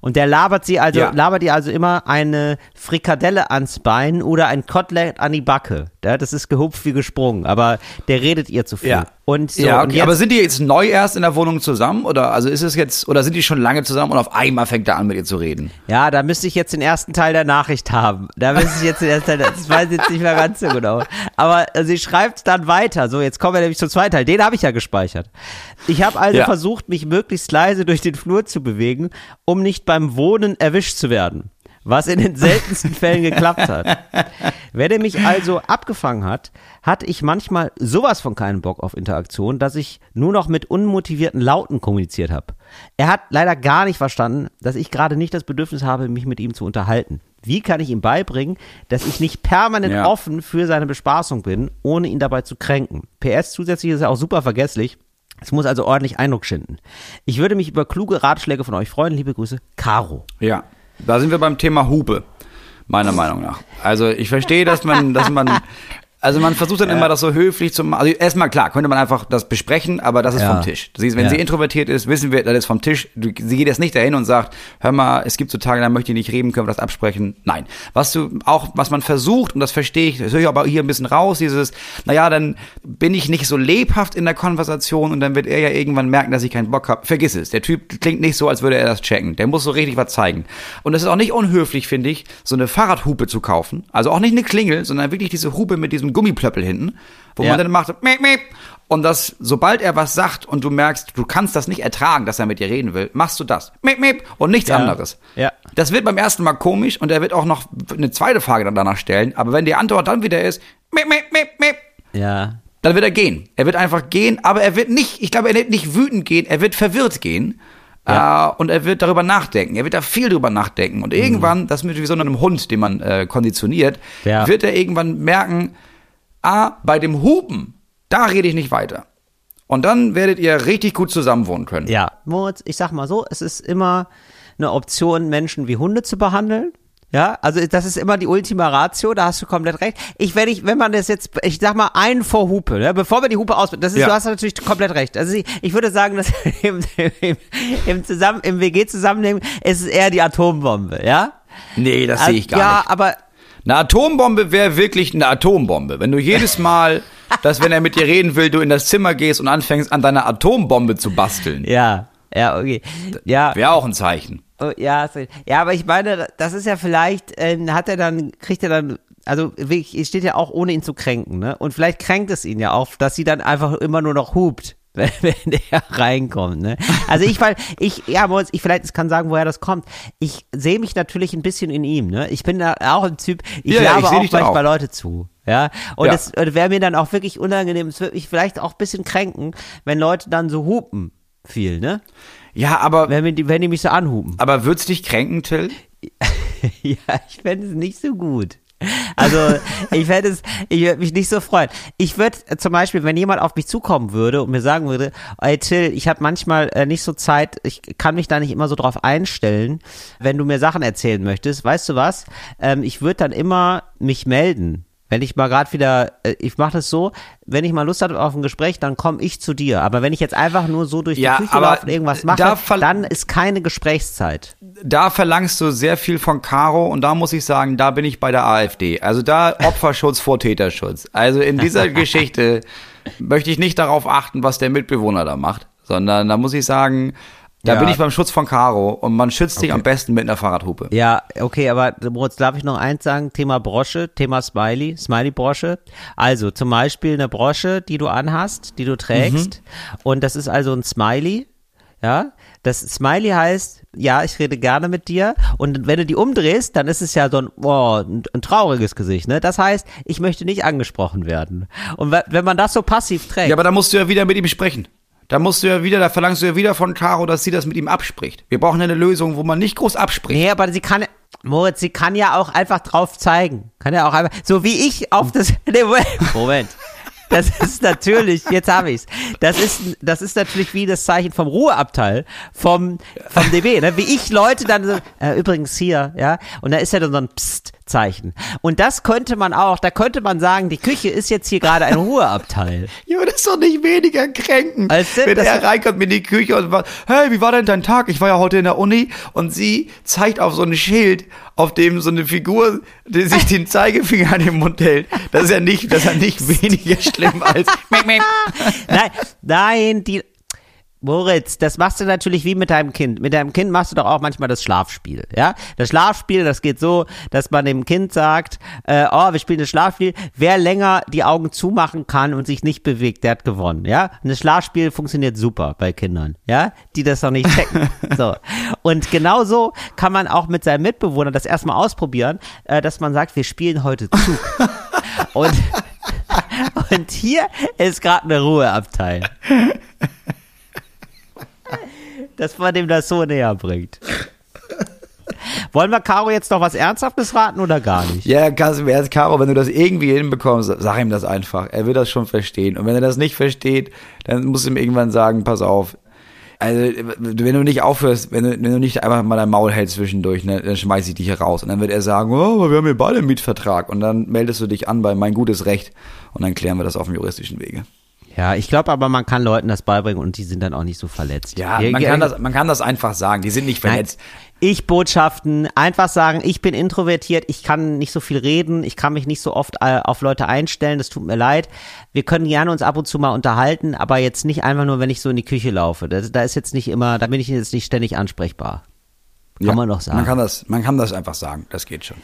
[SPEAKER 2] Und der labert sie also,
[SPEAKER 1] Ja.
[SPEAKER 2] labert ihr also immer eine Frikadelle ans Bein oder ein Kotelett an die Backe. Ja, das ist gehupft wie gesprungen, aber der redet ihr zu viel.
[SPEAKER 1] Ja.
[SPEAKER 2] Und so,
[SPEAKER 1] ja,
[SPEAKER 2] und
[SPEAKER 1] okay.
[SPEAKER 2] jetzt,
[SPEAKER 1] aber sind die jetzt neu erst in der Wohnung zusammen oder also ist es jetzt oder sind die schon lange zusammen und auf einmal fängt er an mit ihr zu reden?
[SPEAKER 2] Ja, da müsste ich jetzt den ersten Teil der Nachricht haben. Da müsste ich jetzt den ersten Teil, das weiß ich jetzt nicht mehr ganz so genau. Aber äh, sie schreibt dann weiter. So, jetzt kommen wir nämlich zum zweiten Teil. Den habe ich ja gespeichert. Ich habe also
[SPEAKER 1] Ja.
[SPEAKER 2] versucht, mich möglichst leise durch den Flur zu bewegen, um nicht beim Wohnen erwischt zu werden. Was in den seltensten Fällen geklappt hat. Wer der mich also abgefangen hat, hatte ich manchmal sowas von keinen Bock auf Interaktion, dass ich nur noch mit unmotivierten Lauten kommuniziert habe. Er hat leider gar nicht verstanden, dass ich gerade nicht das Bedürfnis habe, mich mit ihm zu unterhalten. Wie kann ich ihm beibringen, dass ich nicht permanent
[SPEAKER 1] Ja.
[SPEAKER 2] offen für seine Bespaßung bin, ohne ihn dabei zu kränken? PS zusätzlich ist er auch super vergesslich. Es muss also ordentlich Eindruck schinden. Ich würde mich über kluge Ratschläge von euch freuen. Liebe Grüße, Caro.
[SPEAKER 1] Ja, da sind wir beim Thema Hupe, meiner Meinung nach. Also ich verstehe, dass man, dass man, also man versucht dann immer, das so höflich zu machen. Also erstmal klar, könnte man einfach das besprechen, aber das ist
[SPEAKER 2] Ja.
[SPEAKER 1] vom Tisch. Sie, wenn
[SPEAKER 2] Ja.
[SPEAKER 1] sie introvertiert ist, wissen wir, das ist vom Tisch. Sie geht jetzt nicht dahin und sagt, hör mal, es gibt so Tage, da möchte ich nicht reden, können wir das absprechen? Nein. Was du auch, was man versucht, und das verstehe ich, das höre ich aber hier ein bisschen raus, dieses, naja, dann bin ich nicht so lebhaft in der Konversation und dann wird er ja irgendwann merken, dass ich keinen Bock habe. Vergiss es. Der Typ klingt nicht so, als würde er das checken. Der muss so richtig was zeigen. Und es ist auch nicht unhöflich, finde ich, so eine Fahrradhupe zu kaufen. Also auch nicht eine Klingel, sondern wirklich diese Hupe mit diesem Gummiplöppel hinten, wo
[SPEAKER 2] Ja.
[SPEAKER 1] man dann macht, miep, miep. und das, sobald er was sagt und du merkst, du kannst das nicht ertragen, dass er mit dir reden will, machst du das. Miep, miep, und nichts
[SPEAKER 2] Ja.
[SPEAKER 1] anderes.
[SPEAKER 2] Ja.
[SPEAKER 1] Das wird beim ersten Mal komisch und er wird auch noch eine zweite Frage dann danach stellen, aber wenn die Antwort dann wieder ist, miep, miep, miep, miep,
[SPEAKER 2] Ja.
[SPEAKER 1] dann wird er gehen. Er wird einfach gehen, aber er wird nicht, ich glaube, er wird nicht wütend gehen, er wird verwirrt gehen.
[SPEAKER 2] Ja.
[SPEAKER 1] Äh, und er wird darüber nachdenken. Er wird da viel drüber nachdenken. Und irgendwann, das ist wie so einem Hund, den man äh, konditioniert,
[SPEAKER 2] Ja.
[SPEAKER 1] wird er irgendwann merken, ah, bei dem Hupen, da rede ich nicht weiter. Und dann werdet ihr richtig gut zusammenwohnen können.
[SPEAKER 2] Ja, Moritz, ich sag mal so, es ist immer eine Option, Menschen wie Hunde zu behandeln. Ja, also das ist immer die Ultima Ratio, da hast du komplett recht. Ich, wenn ich, wenn man das jetzt, ich sag mal, einen vor Hupe, ne, bevor wir die Hupe aus, das ist,
[SPEAKER 1] Ja.
[SPEAKER 2] du hast natürlich komplett recht. Also ich, ich würde sagen, dass im, im, im Zusammen, im WG zusammennehmen, ist es eher die Atombombe, ja?
[SPEAKER 1] Nee, das sehe ich gar
[SPEAKER 2] ja,
[SPEAKER 1] nicht.
[SPEAKER 2] aber
[SPEAKER 1] Eine Atombombe wäre wirklich eine Atombombe. Wenn du jedes Mal, dass wenn er mit dir reden will, du in das Zimmer gehst und anfängst an deiner Atombombe zu basteln,
[SPEAKER 2] Ja, ja, okay. Ja,
[SPEAKER 1] wäre auch ein Zeichen.
[SPEAKER 2] Oh, ja, ja, aber ich meine, das ist ja vielleicht, äh, hat er dann, kriegt er dann, also steht ja auch ohne ihn zu kränken, ne? Und vielleicht kränkt es ihn ja auch, dass sie dann einfach immer nur noch hupt, wenn, wenn er reinkommt, ne? Also ich, weil, ich, ja, ich vielleicht, ich kann sagen, woher das kommt. Ich sehe mich natürlich ein bisschen in ihm, ne? Ich bin da auch ein Typ, ich
[SPEAKER 1] Ja, ja, ich seh
[SPEAKER 2] auch manchmal
[SPEAKER 1] auch.
[SPEAKER 2] Leute zu. Ja, und
[SPEAKER 1] Ja.
[SPEAKER 2] es wäre mir dann auch wirklich unangenehm, es würde mich vielleicht auch ein bisschen kränken, wenn Leute dann so hupen viel, ne?
[SPEAKER 1] Ja, aber,
[SPEAKER 2] Wenn, die, wenn die mich so anhupen.
[SPEAKER 1] aber wird's dich kränken, Till?
[SPEAKER 2] Ja, ich fände es nicht so gut. Also, ich fände es, ich würde mich nicht so freuen. Ich würde zum Beispiel, wenn jemand auf mich zukommen würde und mir sagen würde, ey Till, ich habe manchmal äh, nicht so Zeit, ich kann mich da nicht immer so drauf einstellen, wenn du mir Sachen erzählen möchtest, weißt du was? Ähm, ich würde dann immer mich melden. Wenn ich mal gerade wieder, äh, ich mache das so, wenn ich mal Lust habe auf ein Gespräch, dann komme ich zu dir. Aber wenn ich jetzt einfach nur so durch die
[SPEAKER 1] Ja,
[SPEAKER 2] Küche laufe und irgendwas mache,
[SPEAKER 1] da
[SPEAKER 2] dann ist keine Gesprächszeit.
[SPEAKER 1] Da verlangst du sehr viel von Caro und da muss ich sagen, da bin ich bei der AfD. Also da Opferschutz vor Täterschutz. Also in dieser Geschichte möchte ich nicht darauf achten, was der Mitbewohner da macht, sondern da muss ich sagen, da
[SPEAKER 2] Ja.
[SPEAKER 1] bin ich beim Schutz von Caro und man schützt dich am besten mit einer Fahrradhupe.
[SPEAKER 2] Ja, okay, aber Moritz, darf ich noch eins sagen? Thema Brosche, Thema Smiley, Smiley-Brosche. Also zum Beispiel eine Brosche, die du anhast, die du trägst. Und das ist also ein Smiley. Ja, das Smiley heißt, ja, ich rede gerne mit dir. Und wenn du die umdrehst, dann ist es ja so ein, oh, ein, trauriges Gesicht. Ne? Das heißt, ich möchte nicht angesprochen werden. Und we- wenn man das so passiv trägt,
[SPEAKER 1] Ja, aber da musst du ja wieder mit ihm sprechen. Da musst du ja wieder, da verlangst du ja wieder von Caro, dass sie das mit ihm abspricht. Wir brauchen eine Lösung, wo man nicht groß abspricht.
[SPEAKER 2] Nee, aber sie kann, Moritz, sie kann ja auch einfach drauf zeigen. Kann ja auch einfach, so wie ich auf das, nee, Moment. Moment. Das ist natürlich, jetzt habe ich's. Das ist, das ist natürlich wie das Zeichen vom Ruheabteil vom, vom DB, ne? Wie ich Leute dann so, äh, übrigens hier, ja, und da ist ja dann so ein Psst-Zeichen. Und das könnte man auch, da könnte man sagen, die Küche ist jetzt hier gerade ein Ruheabteil.
[SPEAKER 1] Ja, das ist doch nicht weniger kränkend,
[SPEAKER 2] Als
[SPEAKER 1] wenn er reinkommt mit in die Küche und sagt, hey, wie war denn dein Tag? Ich war ja heute in der Uni und sie zeigt auf so ein Schild, auf dem so eine Figur, die sich den Zeigefinger an den Mund hält. Das ist ja nicht, das ist ja nicht weniger schlimm als
[SPEAKER 2] nein, nein, die. Moritz, das machst du natürlich wie mit deinem Kind. Mit deinem Kind machst du doch auch manchmal das Schlafspiel, ja? Das Schlafspiel, das geht so, dass man dem Kind sagt, äh, oh, wir spielen das Schlafspiel. Wer länger die Augen zumachen kann und sich nicht bewegt, der hat gewonnen, ja? Und das Schlafspiel funktioniert super bei Kindern, ja? Die das noch nicht checken. so. Und genauso kann man auch mit seinem Mitbewohner das erstmal ausprobieren, äh, dass man sagt, wir spielen heute Zug. und, und hier ist gerade eine Ruheabteil. Dass man dem das so näher bringt. Wollen wir Caro jetzt noch was Ernsthaftes raten oder gar nicht?
[SPEAKER 1] Ja, jetzt, Caro, wenn du das irgendwie hinbekommst, sag ihm das einfach. Er wird das schon verstehen. Und wenn er das nicht versteht, dann musst du ihm irgendwann sagen, pass auf. Also, wenn du nicht aufhörst, wenn du, wenn du nicht einfach mal dein Maul hältst zwischendurch, ne, dann schmeiß ich dich hier raus. Und dann wird er sagen, oh, wir haben hier beide einen Mietvertrag. Und dann meldest du dich an bei mein gutes Recht. Und dann klären wir das auf dem juristischen Wege.
[SPEAKER 2] Ja, ich glaube aber, man kann Leuten das beibringen und die sind dann auch nicht so verletzt.
[SPEAKER 1] Ja, man kann das, man kann das einfach sagen. Die sind nicht
[SPEAKER 2] Nein,
[SPEAKER 1] verletzt.
[SPEAKER 2] ich Botschaften, einfach sagen, ich bin introvertiert, ich kann nicht so viel reden, ich kann mich nicht so oft äh, auf Leute einstellen, das tut mir leid. Wir können gerne uns ab und zu mal unterhalten, aber jetzt nicht einfach nur, wenn ich so in die Küche laufe. Da, da ist jetzt nicht immer, da bin ich jetzt nicht ständig ansprechbar. Kann man doch sagen.
[SPEAKER 1] Man kann das, man kann das einfach sagen. Das geht schon.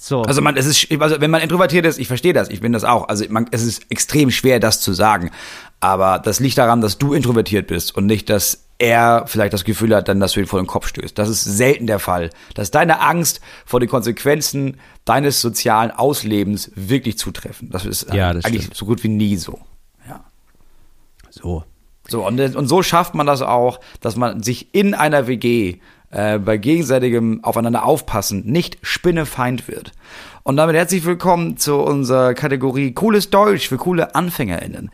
[SPEAKER 2] So.
[SPEAKER 1] Also man, es ist, also wenn man introvertiert ist, ich verstehe das, ich bin das auch. Also man, es ist extrem schwer, das zu sagen. Aber das liegt daran, dass du introvertiert bist und nicht, dass er vielleicht das Gefühl hat, dann, dass du ihn vor den Kopf stößt. Das ist selten der Fall. Dass deine Angst vor den Konsequenzen deines sozialen Auslebens wirklich zutreffen. Das ist
[SPEAKER 2] Ja, das
[SPEAKER 1] eigentlich
[SPEAKER 2] stimmt.
[SPEAKER 1] so gut wie nie so. Ja.
[SPEAKER 2] so.
[SPEAKER 1] So, und, und so schafft man das auch, dass man sich in einer WG äh, bei gegenseitigem Aufeinander aufpassen nicht spinnefeind wird. Und damit herzlich willkommen zu unserer Kategorie Cooles Deutsch für coole AnfängerInnen.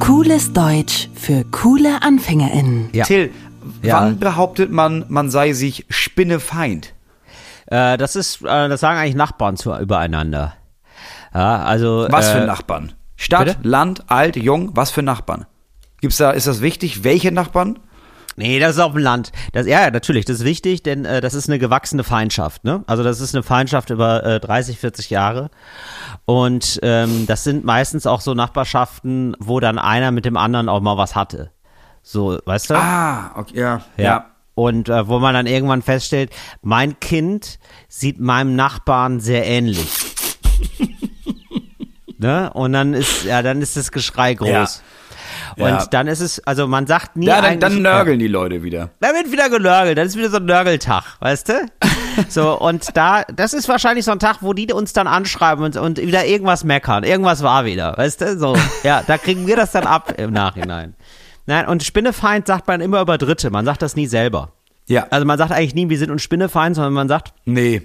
[SPEAKER 3] Cooles Deutsch für coole AnfängerInnen.
[SPEAKER 2] Ja.
[SPEAKER 1] Till,
[SPEAKER 2] Ja.
[SPEAKER 1] wann behauptet man, man sei sich spinnefeind?
[SPEAKER 2] Äh, das ist, äh, das sagen eigentlich Nachbarn zu, übereinander. Ja, also.
[SPEAKER 1] Was
[SPEAKER 2] äh,
[SPEAKER 1] für Nachbarn? Stadt,
[SPEAKER 2] bitte?
[SPEAKER 1] Land, alt, jung, was für Nachbarn? Gibt's da, ist das wichtig? Welche Nachbarn?
[SPEAKER 2] Nee, das ist auf dem Land. Das, ja, ja, natürlich, das ist wichtig, denn äh, das ist eine gewachsene Feindschaft. Ne? Also das ist eine Feindschaft über äh, 30, 40 Jahre. Und ähm, das sind meistens auch so Nachbarschaften, wo dann einer mit dem anderen auch mal was hatte. So, weißt du?
[SPEAKER 1] Ah, okay, ja.
[SPEAKER 2] Ja. Und äh, wo man dann irgendwann feststellt, mein Kind sieht meinem Nachbarn sehr ähnlich. ne? Und dann ist, ja, dann ist das Geschrei groß.
[SPEAKER 1] Ja.
[SPEAKER 2] Und
[SPEAKER 1] Ja.
[SPEAKER 2] dann ist es, also man sagt nie
[SPEAKER 1] Ja, dann, dann nörgeln die Leute wieder.
[SPEAKER 2] da wird wieder genörgelt, dann ist wieder so ein Nörgeltag, weißt du? So, und da, das ist wahrscheinlich so ein Tag, wo die uns dann anschreiben und, und wieder irgendwas meckern. Irgendwas war wieder, weißt du? So, ja, da kriegen wir das dann ab im Nachhinein. Nein, und Spinnefeind sagt man immer über Dritte, man sagt das nie selber.
[SPEAKER 1] Ja.
[SPEAKER 2] Also man sagt eigentlich nie, wir sind uns Spinnefeind, sondern man sagt,
[SPEAKER 1] Nee.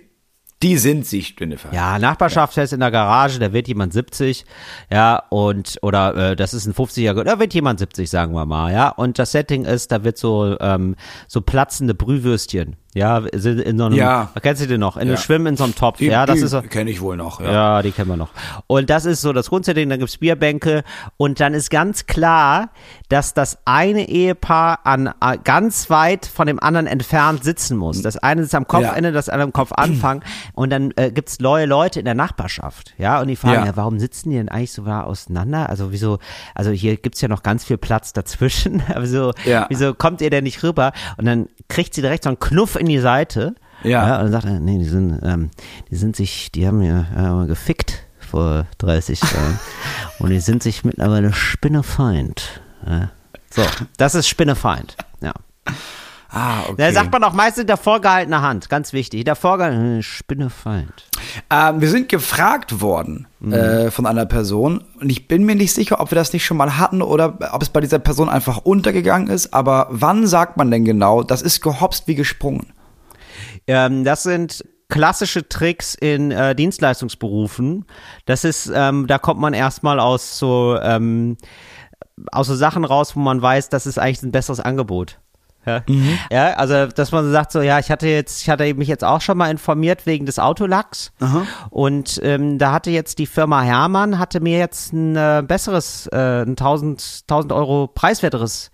[SPEAKER 1] Die sind sich Spinnefeind.
[SPEAKER 2] ja, Nachbarschaftsfest in der Garage, da wird jemand 70, ja, und, oder äh, das ist ein 50er, da wird jemand 70, sagen wir mal, ja. Und das Setting ist, da wird so, ähm, so platzende Brühwürstchen, ja, in so einem,
[SPEAKER 1] Ja.
[SPEAKER 2] kennst du den noch, in
[SPEAKER 1] Ja.
[SPEAKER 2] einem Schwimmen in so einem Topf,
[SPEAKER 1] Die,
[SPEAKER 2] ja, das
[SPEAKER 1] die
[SPEAKER 2] ist so,
[SPEAKER 1] kenne ich wohl noch. Ja.
[SPEAKER 2] ja, die kennen wir noch. Und das ist so das Grundsetting, dann gibt's Bierbänke und dann ist ganz klar, dass das eine Ehepaar an ganz weit von dem anderen entfernt sitzen muss. Das eine sitzt am Kopfende, das andere am Kopfanfang und dann äh, gibt's neue Leute in der Nachbarschaft, ja, und die fragen,
[SPEAKER 1] Ja.
[SPEAKER 2] ja. warum sitzen die denn eigentlich so nah auseinander? Also wieso, also hier gibt's ja noch ganz viel Platz dazwischen,
[SPEAKER 1] Ja.
[SPEAKER 2] wieso kommt ihr denn nicht rüber? Und dann kriegt sie direkt so einen Knuff in die Seite
[SPEAKER 1] Ja.
[SPEAKER 2] und dann sagt nee, die sind, ähm, die sind sich, die haben ja äh, gefickt vor 30 Jahren. und die sind sich mittlerweile Spinnefeind. Ja. So, das ist Spinnefeind. Ja.
[SPEAKER 1] Ah, okay.
[SPEAKER 2] Da sagt man auch meistens hinter vorgehaltener Hand, ganz wichtig. Hinter vorgehaltener Spinnefeind.
[SPEAKER 1] Ähm, wir sind gefragt worden
[SPEAKER 2] Mhm.
[SPEAKER 1] äh, von einer Person und ich bin mir nicht sicher, ob wir das nicht schon mal hatten oder ob es bei dieser Person einfach untergegangen ist. Aber wann sagt man denn genau, das ist gehopst wie gesprungen?
[SPEAKER 2] Ähm, das sind klassische Tricks in äh, Dienstleistungsberufen. Das ist, ähm, da kommt man erstmal aus so, ähm, aus so Sachen raus, wo man weiß, das ist eigentlich ein besseres Angebot. Ja. ja, also dass man sagt so, ja, ich hatte jetzt, ich hatte mich jetzt auch schon mal informiert wegen des Autolacks und ähm, da hatte jetzt die Firma Hermann hatte mir jetzt ein äh, besseres, äh, ein 1000, 1000 Euro preiswerteres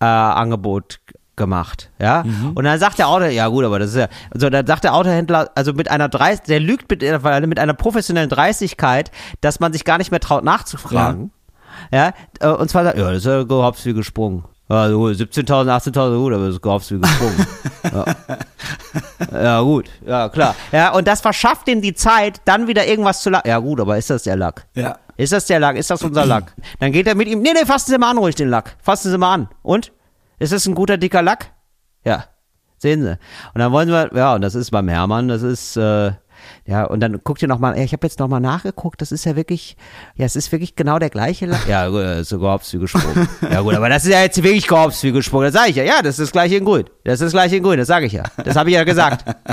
[SPEAKER 2] äh, Angebot gemacht, ja. Und dann sagt der Auto, ja gut, aber das ist ja, also dann sagt der Autohändler, also mit einer Dreist, der lügt mit, äh, mit einer professionellen Dreistigkeit, dass man sich gar nicht mehr traut nachzufragen, ja. äh, Und zwar sagt, ja, das ist ja gehops wie gesprungen. Ja, so 17.000, 18.000, gut, aber das gehops wie gesprungen. ja. ja, gut, ja, klar. Ja, und das verschafft ihm die Zeit, dann wieder irgendwas zu lacken. Ja, gut, aber ist das der Lack?
[SPEAKER 1] Ja.
[SPEAKER 2] Ist das der Lack? Ist das unser Lack? Dann geht er mit ihm, nee, nee, fassen Sie mal an ruhig den Lack. Fassen Sie mal an. Und? Ist das ein guter, dicker Lack? Ja. Sehen Sie. Und dann wollen wir, ja, und das ist beim Hermann, das ist, äh, ja, und dann guckt ihr nochmal, ich habe jetzt nochmal nachgeguckt, das ist ja wirklich, ja, es ist wirklich genau der gleiche Lack. Ja, das ist wie gesprungen. Ja gut, aber das ist ja jetzt wirklich gehops wie gesprungen, das sage ich ja. Ja, das ist das gleiche in grün. Das ist das gleiche in grün, das sage ich ja. Das habe ich ja gesagt.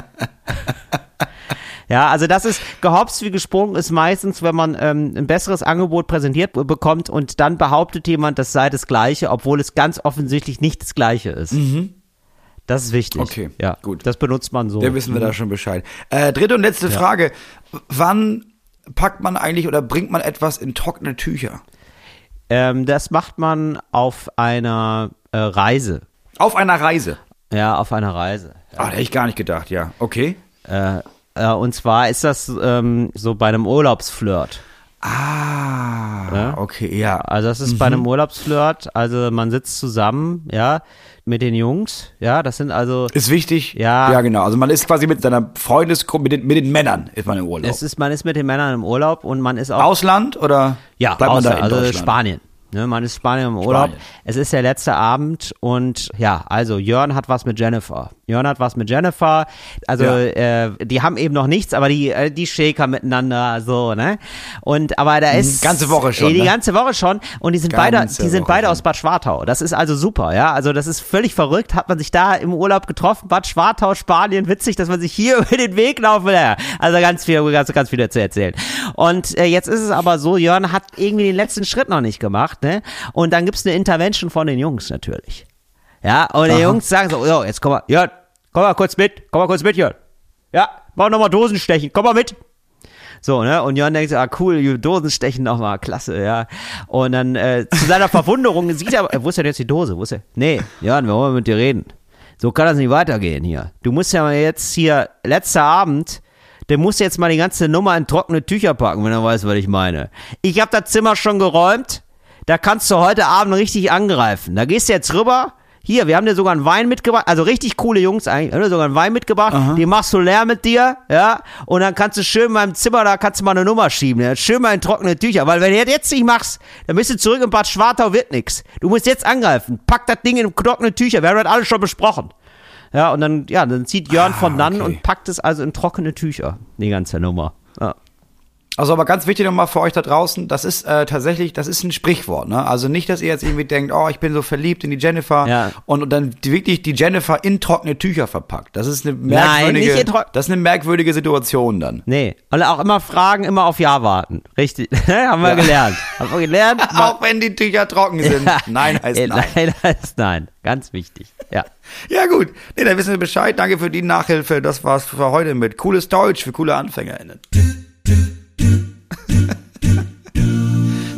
[SPEAKER 2] Ja, also das ist gehopst wie gesprungen ist meistens, wenn man ähm, ein besseres Angebot präsentiert be- bekommt und dann behauptet jemand, das sei das Gleiche, obwohl es ganz offensichtlich nicht das Gleiche ist. Das ist wichtig.
[SPEAKER 1] Okay,
[SPEAKER 2] ja,
[SPEAKER 1] gut.
[SPEAKER 2] Das benutzt man so.
[SPEAKER 1] Da wissen wir da schon Bescheid. Äh, dritte und letzte Frage. Wann packt man eigentlich oder bringt man etwas in trockene Tücher?
[SPEAKER 2] Ähm, das macht man auf einer äh, Reise.
[SPEAKER 1] Auf einer Reise.
[SPEAKER 2] Ja, auf einer Reise.
[SPEAKER 1] Ah, da hätte ich gar nicht gedacht, ja. Okay.
[SPEAKER 2] Äh, äh, und zwar ist das ähm, so bei einem Urlaubsflirt.
[SPEAKER 1] Ah,
[SPEAKER 2] Ja.
[SPEAKER 1] okay, ja.
[SPEAKER 2] Also das ist bei einem Urlaubsflirt, also man sitzt zusammen, ja, mit den Jungs, ja, das sind also,
[SPEAKER 1] Ist wichtig.
[SPEAKER 2] Ja.
[SPEAKER 1] Ja, genau. Also man ist quasi mit seiner Freundesgruppe, mit den, mit den Männern ist man im Urlaub.
[SPEAKER 2] es ist, man ist mit den Männern im Urlaub und man ist auch,
[SPEAKER 1] Ausland oder
[SPEAKER 2] ja,
[SPEAKER 1] bleibt man da in
[SPEAKER 2] also? Spanien. Ne, man ist Spanien im Urlaub.
[SPEAKER 1] Spanien.
[SPEAKER 2] Es ist der letzte Abend und ja, also Jörn hat was mit Jennifer. Jörn hat was mit Jennifer. Also
[SPEAKER 1] Ja.
[SPEAKER 2] äh, die haben eben noch nichts, aber die äh, die Shaker miteinander so, ne? Und aber da ist
[SPEAKER 1] Mhm. ganze Woche schon,
[SPEAKER 2] Die
[SPEAKER 1] ne?
[SPEAKER 2] ganze Woche schon und die sind beide
[SPEAKER 1] Ganze
[SPEAKER 2] die sind
[SPEAKER 1] Woche
[SPEAKER 2] beide
[SPEAKER 1] schon.
[SPEAKER 2] aus Bad Schwartau. Das ist also super, ja? Also das ist völlig verrückt, hat man sich da im Urlaub getroffen, Bad Schwartau, Spanien, witzig, dass man sich hier über den Weg laufen will. Ja, Also ganz viel ganz, ganz viel zu erzählen. Und äh, jetzt ist es aber so, Jörn hat irgendwie den letzten Schritt noch nicht gemacht, ne? Und dann gibt's eine Intervention von den Jungs natürlich. Ja, und die
[SPEAKER 1] Aha.
[SPEAKER 2] Jungs sagen so, jo, jetzt komm mal, Jörn, komm mal kurz mit, komm mal kurz mit, Jörn. Ja, mach noch mal Dosen stechen, komm mal mit. So, ne? Und Jörn denkt so, ah cool, die Dosen stechen nochmal, klasse, ja. Und dann äh, zu seiner Verwunderung sieht er, äh, wo ist denn jetzt die Dose? Wo ist er? Nee, Jörn, wir wollen mit dir reden. So kann das nicht weitergehen hier. Du musst ja mal jetzt hier, letzter Abend, der muss jetzt mal die ganze Nummer in trockene Tücher packen, wenn er weiß, was ich meine. Ich habe das Zimmer schon geräumt. Da kannst du heute Abend richtig angreifen. Da gehst du jetzt rüber. Hier, wir haben dir sogar einen Wein mitgebracht. Also richtig coole Jungs eigentlich. Wir haben dir sogar einen Wein mitgebracht. Die machst du leer mit dir, ja. Und dann kannst du schön in meinem Zimmer, da kannst du mal eine Nummer schieben. Ja? Schön mal in trockene Tücher. Weil wenn du das jetzt nicht machst, dann bist du zurück in Bad Schwartau, wird nix. Du musst jetzt angreifen. Pack das Ding in trockene Tücher. Wir haben das alles schon besprochen. Ja, und dann, ja, dann zieht Jörn von dann
[SPEAKER 1] okay.
[SPEAKER 2] und packt es also in trockene Tücher. Die ganze Nummer. Ja.
[SPEAKER 1] Also aber ganz wichtig nochmal für euch da draußen, das ist äh, tatsächlich, das ist ein Sprichwort, ne? Also nicht, dass ihr jetzt irgendwie denkt, oh, ich bin so verliebt in die Jennifer
[SPEAKER 2] Ja.
[SPEAKER 1] und, und dann die, wirklich die Jennifer in trockene Tücher verpackt. Das ist eine
[SPEAKER 2] Nein,
[SPEAKER 1] merkwürdige,
[SPEAKER 2] nicht in trock-
[SPEAKER 1] das ist eine merkwürdige Situation dann.
[SPEAKER 2] Nee. Und auch immer fragen, immer auf Ja warten. Richtig. Haben wir gelernt. Haben wir gelernt.
[SPEAKER 1] Auch wenn die Tücher trocken sind. Nein heißt nein.
[SPEAKER 2] Nein heißt nein. Ganz wichtig. Ja.
[SPEAKER 1] Ja gut, nee, dann wissen wir Bescheid. Danke für die Nachhilfe. Das war's für heute mit cooles Deutsch für coole AnfängerInnen.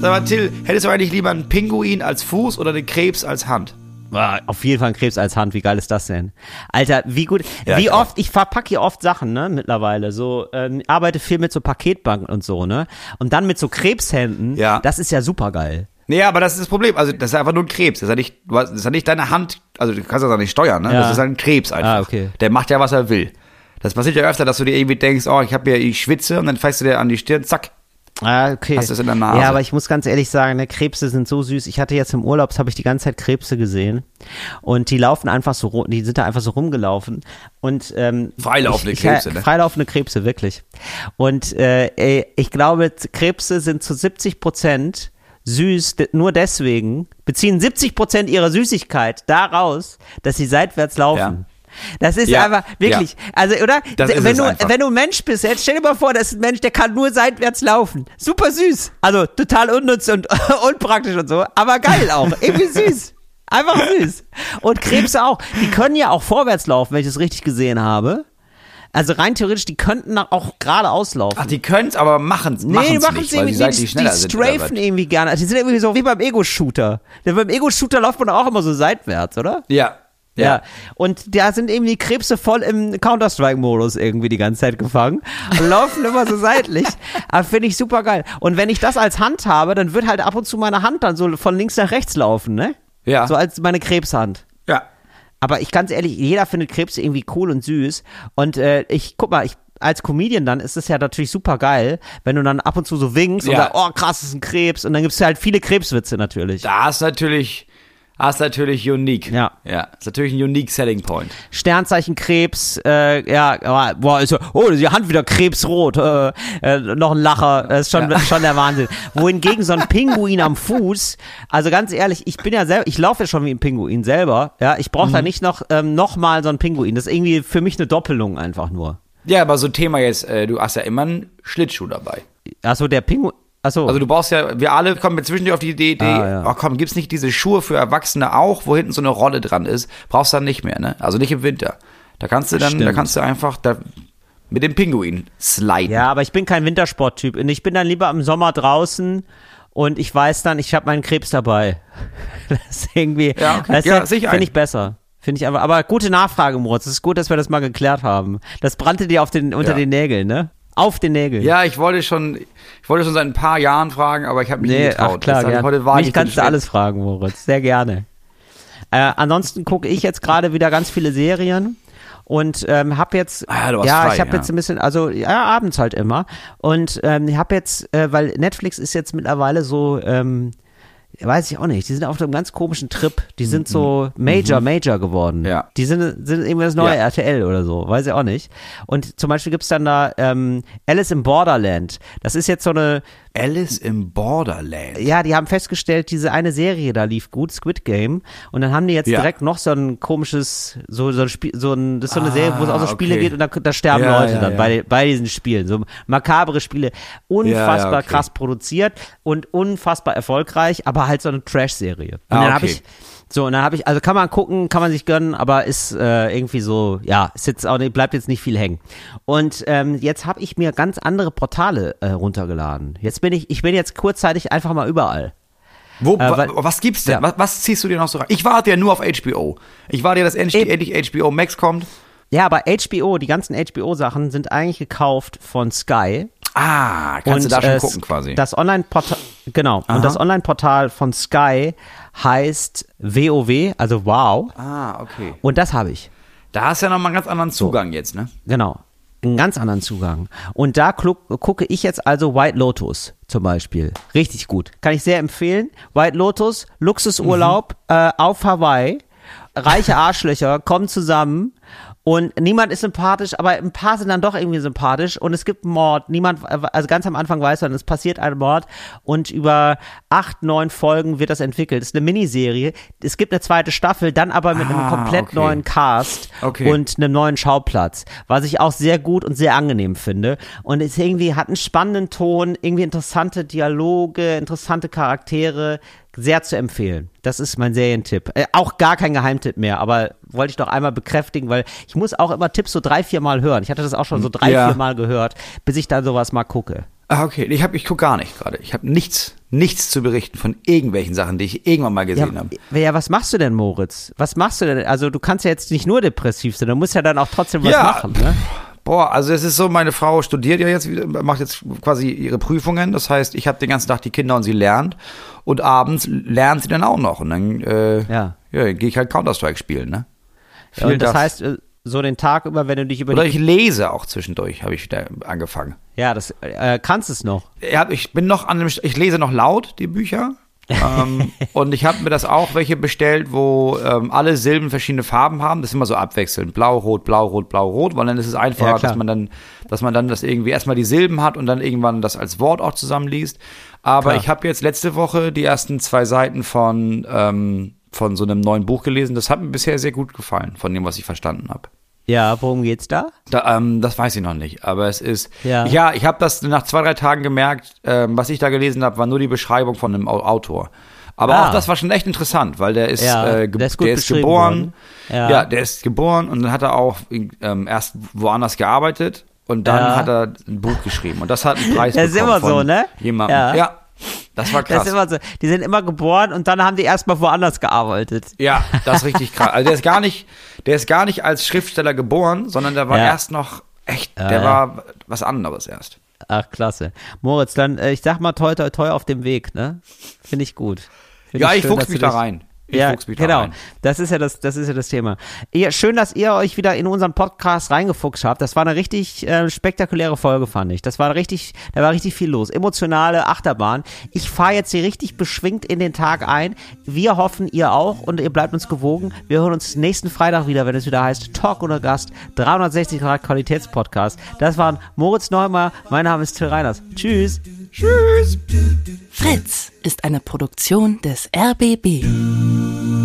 [SPEAKER 1] Sag mal, Till, hättest du eigentlich lieber einen Pinguin als Fuß oder einen Krebs als Hand?
[SPEAKER 2] Auf jeden Fall ein Krebs als Hand, wie geil ist das denn? Alter, wie gut,
[SPEAKER 1] Ja,
[SPEAKER 2] wie oft, ich verpacke hier oft Sachen, ne, mittlerweile, so, ähm, arbeite viel mit so Paketbanken und so, ne, und dann mit so Krebshänden,
[SPEAKER 1] Ja.
[SPEAKER 2] das ist ja super geil.
[SPEAKER 1] Nee, aber das ist das Problem. Also, das ist einfach nur ein Krebs. Das ist ja nicht, das ist ja nicht deine Hand. Also, du kannst das auch nicht steuern, ne?
[SPEAKER 2] Ja.
[SPEAKER 1] Das ist halt ein Krebs einfach.
[SPEAKER 2] Ah, okay.
[SPEAKER 1] Der macht ja, was er will. Das passiert ja öfter, dass du dir irgendwie denkst, oh, ich habe hier, ich schwitze und dann fährst du dir an die Stirn, zack.
[SPEAKER 2] Ah, okay.
[SPEAKER 1] Hast du es in der Nase?
[SPEAKER 2] Ja, aber ich muss ganz ehrlich sagen, ne, Krebse sind so süß. Ich hatte jetzt im Urlaub, habe ich die ganze Zeit Krebse gesehen und die laufen einfach so, die sind da einfach so rumgelaufen und ähm,
[SPEAKER 1] Freilaufende
[SPEAKER 2] ich,
[SPEAKER 1] Krebse,
[SPEAKER 2] ich,
[SPEAKER 1] ne?
[SPEAKER 2] Freilaufende Krebse, wirklich. Und äh, ich glaube, Krebse sind zu 70 Prozent süß, nur deswegen, beziehen 70 Prozent ihrer Süßigkeit daraus, dass sie seitwärts laufen.
[SPEAKER 1] Ja.
[SPEAKER 2] Das ist
[SPEAKER 1] Ja,
[SPEAKER 2] einfach wirklich, also oder?
[SPEAKER 1] Das
[SPEAKER 2] wenn
[SPEAKER 1] es
[SPEAKER 2] du
[SPEAKER 1] einfach.
[SPEAKER 2] wenn du ein Mensch bist, jetzt stell dir mal vor, das ist ein Mensch, der kann nur seitwärts laufen. Super süß. Also total unnütz und unpraktisch und so, aber geil auch. Irgendwie süß. Einfach süß. Und Krebse auch. Die können ja auch vorwärts laufen, wenn ich das richtig gesehen habe. Also rein theoretisch, die könnten auch geradeaus laufen.
[SPEAKER 1] Ach, die können's, aber machen's,
[SPEAKER 2] Nee,
[SPEAKER 1] machen's
[SPEAKER 2] die machen
[SPEAKER 1] nicht, weil
[SPEAKER 2] die, die,
[SPEAKER 1] schneller
[SPEAKER 2] die
[SPEAKER 1] oder
[SPEAKER 2] strafen irgendwie gerne. Die sind irgendwie so wie beim Ego-Shooter. Denn beim Ego-Shooter läuft man auch immer so seitwärts, oder?
[SPEAKER 1] Ja.
[SPEAKER 2] Ja. Und da sind eben die Krebse voll im Counter-Strike-Modus irgendwie die ganze Zeit gefangen und laufen immer so seitlich. Aber finde ich super geil. Und wenn ich das als Hand habe, dann wird halt ab und zu meine Hand dann so von links nach rechts laufen, ne?
[SPEAKER 1] Ja.
[SPEAKER 2] So als meine Krebshand.
[SPEAKER 1] Ja.
[SPEAKER 2] Aber ich ganz ehrlich, jeder findet Krebse irgendwie cool und süß. Und äh, ich, guck mal, ich als Comedian dann ist es ja natürlich super geil, wenn du dann ab und zu so winkst und
[SPEAKER 1] Ja.
[SPEAKER 2] sagst, oh krass, das ist ein Krebs. Und dann gibt's halt viele Krebswitze natürlich.
[SPEAKER 1] Da ist natürlich, das ist natürlich unique.
[SPEAKER 2] Ja.
[SPEAKER 1] Ja. Ist natürlich ein unique Selling Point.
[SPEAKER 2] Sternzeichen Krebs, äh, ja, boah, ist oh, die Hand wieder krebsrot, äh, äh, noch ein Lacher, das ist schon,
[SPEAKER 1] Ja.
[SPEAKER 2] schon der Wahnsinn. Wohingegen so ein Pinguin am Fuß, also ganz ehrlich, ich bin ja selber, ich laufe ja schon wie ein Pinguin selber, ja, ich brauche da
[SPEAKER 1] Mhm.
[SPEAKER 2] nicht noch, ähm, noch mal so ein Pinguin, das ist irgendwie für mich eine Doppelung einfach nur.
[SPEAKER 1] Ja, aber so Thema jetzt, äh, du hast ja immer einen Schlittschuh dabei.
[SPEAKER 2] Achso, der Pinguin, achso.
[SPEAKER 1] Also du brauchst ja, wir alle kommen zwischendurch auf die Idee,
[SPEAKER 2] Ah, ja.
[SPEAKER 1] oh komm, gibt's nicht diese Schuhe für Erwachsene auch, wo hinten so eine Rolle dran ist? Brauchst du dann nicht mehr, ne? Also nicht im Winter. Da kannst du dann, da
[SPEAKER 2] Stimmt.
[SPEAKER 1] kannst du einfach da mit dem Pinguin sliden.
[SPEAKER 2] Ja, aber ich bin kein Wintersporttyp und ich bin dann lieber im Sommer draußen und ich weiß dann, ich habe meinen Krebs dabei. Das ist irgendwie,
[SPEAKER 1] Ja, okay. Ja, ein.
[SPEAKER 2] finde ich besser. Finde ich aber, aber gute Nachfrage, Moritz. Es ist gut, dass wir das mal geklärt haben. Das brannte dir auf den, unter
[SPEAKER 1] Ja.
[SPEAKER 2] den Nägeln, ne? Auf den Nägeln.
[SPEAKER 1] Ja, ich wollte schon, ich wollte schon seit ein paar Jahren fragen, aber ich habe mich nie
[SPEAKER 2] Nee,
[SPEAKER 1] getraut.
[SPEAKER 2] ach klar,
[SPEAKER 1] Deshalb heute war
[SPEAKER 2] Mich
[SPEAKER 1] ich
[SPEAKER 2] kannst du alles fragen, Moritz. Sehr gerne. Äh, ansonsten gucke ich jetzt gerade wieder ganz viele Serien und ähm, habe jetzt
[SPEAKER 1] Ah ja,
[SPEAKER 2] ja
[SPEAKER 1] frei,
[SPEAKER 2] ich habe
[SPEAKER 1] ja.
[SPEAKER 2] jetzt ein bisschen also ja abends halt immer und ähm, ich habe jetzt äh, weil Netflix ist jetzt mittlerweile so ähm, weiß ich auch nicht. Die sind auf einem ganz komischen Trip. Die sind so Major Major geworden.
[SPEAKER 1] Mhm. Ja.
[SPEAKER 2] die sind sind irgendwie das neue
[SPEAKER 1] Ja.
[SPEAKER 2] RTL oder so. Weiß ich auch nicht. Und zum Beispiel gibt's dann da ähm, Alice im Borderland. Das ist jetzt so eine
[SPEAKER 1] Alice im Borderland.
[SPEAKER 2] ja, die haben festgestellt, diese eine Serie da lief gut, Squid Game. Und dann haben die jetzt
[SPEAKER 1] Ja.
[SPEAKER 2] direkt noch so ein komisches, so, so ein Spiel, so ein, das ist so eine
[SPEAKER 1] Ah,
[SPEAKER 2] Serie, wo es auch so Spiele
[SPEAKER 1] okay.
[SPEAKER 2] geht und da, da sterben
[SPEAKER 1] Ja,
[SPEAKER 2] Leute
[SPEAKER 1] ja,
[SPEAKER 2] dann. Bei, bei diesen Spielen. So makabere Spiele. Unfassbar
[SPEAKER 1] okay.
[SPEAKER 2] krass produziert und unfassbar erfolgreich, aber halt so eine Trash-Serie. Und
[SPEAKER 1] Ah,
[SPEAKER 2] dann habe
[SPEAKER 1] okay.
[SPEAKER 2] ich, So, und dann habe ich, also kann man gucken, kann man sich gönnen, aber ist äh, irgendwie so, ja, ist jetzt auch, bleibt jetzt nicht viel hängen. Und ähm, jetzt habe ich mir ganz andere Portale äh, runtergeladen. Jetzt bin ich, ich bin jetzt kurzzeitig einfach mal überall.
[SPEAKER 1] Wo,
[SPEAKER 2] Äh, weil-
[SPEAKER 1] was gibt's denn?
[SPEAKER 2] Ja.
[SPEAKER 1] Was, was ziehst du dir noch so rein? Ich warte ja nur auf HBO. Ich warte ja, dass endlich, endlich HBO Max kommt.
[SPEAKER 2] Ja, aber HBO, die ganzen HBO-Sachen sind eigentlich gekauft von Sky.
[SPEAKER 1] Ah, kannst du da schon
[SPEAKER 2] äh,
[SPEAKER 1] gucken quasi.
[SPEAKER 2] Das Online-Portal, genau.
[SPEAKER 1] Aha.
[SPEAKER 2] Und das Online-Portal von Sky heißt WoW, also Wow.
[SPEAKER 1] ah, okay.
[SPEAKER 2] Und das habe ich.
[SPEAKER 1] Da hast du ja nochmal einen ganz anderen Zugang jetzt, ne?
[SPEAKER 2] Genau. Einen ganz anderen Zugang. Und da gucke ich jetzt also White Lotus zum Beispiel. Richtig gut. Kann ich sehr empfehlen. White Lotus, Luxusurlaub äh, auf Hawaii. Reiche Arschlöcher kommen zusammen und niemand ist sympathisch, aber ein paar sind dann doch irgendwie sympathisch und es gibt einen Mord. Niemand, also ganz am Anfang weiß man, es passiert ein Mord und über acht, neun Folgen wird das entwickelt. Es ist eine Miniserie. Es gibt eine zweite Staffel, dann aber mit einem
[SPEAKER 1] Ah,
[SPEAKER 2] komplett
[SPEAKER 1] okay.
[SPEAKER 2] neuen Cast
[SPEAKER 1] Okay.
[SPEAKER 2] und einem neuen Schauplatz, was ich auch sehr gut und sehr angenehm finde. Und es irgendwie hat einen spannenden Ton, irgendwie interessante Dialoge, interessante Charaktere, sehr zu empfehlen. Das ist mein Serientipp. Äh, auch gar kein Geheimtipp mehr, aber wollte ich doch einmal bekräftigen, weil ich muss auch immer Tipps so drei, vier Mal hören. Ich hatte das auch schon so drei,
[SPEAKER 1] Ja.
[SPEAKER 2] vier Mal gehört, bis ich dann sowas mal gucke.
[SPEAKER 1] Ah, okay. Ich, hab, ich gucke gar nicht gerade. Ich habe nichts, nichts zu berichten von irgendwelchen Sachen, die ich irgendwann mal
[SPEAKER 2] Ja,
[SPEAKER 1] gesehen habe.
[SPEAKER 2] ja, was machst du denn, Moritz? Was machst du denn? Also du kannst ja jetzt nicht nur depressiv sein, du musst ja dann auch trotzdem was
[SPEAKER 1] Ja.
[SPEAKER 2] machen, ne?
[SPEAKER 1] Boah, also es ist so, meine Frau studiert ja jetzt, macht jetzt quasi ihre Prüfungen. Das heißt, ich habe den ganzen Tag die Kinder und sie lernt. Und abends lernt sie dann auch noch. Und dann äh,
[SPEAKER 2] Ja.
[SPEAKER 1] ja, gehe ich halt Counter-Strike spielen, ne?
[SPEAKER 2] Ja, und das, heißt, äh, so den Tag über, wenn du dich über
[SPEAKER 1] Oder ich lese auch zwischendurch, habe ich wieder angefangen.
[SPEAKER 2] ja, das äh, kannst es noch.
[SPEAKER 1] Ja, ich bin noch an dem, ich lese noch laut die Bücher. Ähm, und ich habe mir das auch welche bestellt, wo ähm, alle Silben verschiedene Farben haben. Das ist immer so abwechselnd. Blau, rot, blau, rot, blau, rot, weil dann ist es
[SPEAKER 2] Ja,
[SPEAKER 1] einfacher,
[SPEAKER 2] klar.
[SPEAKER 1] dass man dann, dass man dann das irgendwie erstmal die Silben hat und dann irgendwann das als Wort auch zusammenliest. Aber
[SPEAKER 2] Klar.
[SPEAKER 1] ich habe jetzt letzte Woche die ersten zwei Seiten von, ähm, von so einem neuen Buch gelesen. Das hat mir bisher sehr gut gefallen, von dem, was ich verstanden habe.
[SPEAKER 2] Ja, worum geht's da?
[SPEAKER 1] Da, ähm, das weiß ich noch nicht, aber es ist
[SPEAKER 2] Ja.
[SPEAKER 1] ja, ich habe das nach zwei drei Tagen gemerkt. Ähm, was ich da gelesen habe, war nur die Beschreibung von einem Au- Autor. Aber
[SPEAKER 2] Ah.
[SPEAKER 1] auch das war schon echt interessant, weil der ist,
[SPEAKER 2] Ja,
[SPEAKER 1] äh,
[SPEAKER 2] der ist
[SPEAKER 1] der ist geboren.
[SPEAKER 2] Ja.
[SPEAKER 1] ja. der ist geboren und dann hat er auch ähm, erst woanders gearbeitet und dann
[SPEAKER 2] Ja.
[SPEAKER 1] hat er ein Buch geschrieben und das hat einen Preis
[SPEAKER 2] Das ist
[SPEAKER 1] bekommen
[SPEAKER 2] immer so, ne?
[SPEAKER 1] Jemandem.
[SPEAKER 2] Ja.
[SPEAKER 1] Ja. Das war
[SPEAKER 2] Das
[SPEAKER 1] krass.
[SPEAKER 2] ist immer so. Die sind immer geboren und dann haben die erstmal woanders gearbeitet.
[SPEAKER 1] Ja, das ist richtig krass. Also der ist gar nicht, der ist gar nicht als Schriftsteller geboren, sondern der war
[SPEAKER 2] Ja.
[SPEAKER 1] erst noch echt, der
[SPEAKER 2] ja.
[SPEAKER 1] war was anderes erst.
[SPEAKER 2] Ach, klasse. Moritz, dann, äh, ich sag mal toi toi toi auf dem Weg, ne? Finde ich gut. Find
[SPEAKER 1] Ja, ich
[SPEAKER 2] schön,
[SPEAKER 1] fuchs
[SPEAKER 2] dass
[SPEAKER 1] mich da rein.
[SPEAKER 2] Ja, genau.
[SPEAKER 1] rein.
[SPEAKER 2] Das ist ja das, das ist ja das Thema. Ihr, schön, dass ihr euch wieder in unseren Podcast reingefuchst habt. Das war eine richtig äh, spektakuläre Folge, fand ich. Das war richtig, da war richtig viel los. Emotionale Achterbahn. Ich fahre jetzt hier richtig beschwingt in den Tag ein. Wir hoffen, ihr auch und ihr bleibt uns gewogen. Wir hören uns nächsten Freitag wieder, wenn es wieder heißt Talk oder Gast, 360 Grad Qualitätspodcast. Das waren Moritz Neumer. Mein Name ist Till Reiners. Tschüss.
[SPEAKER 1] Tschüss.
[SPEAKER 3] Fritz ist eine Produktion des RBB.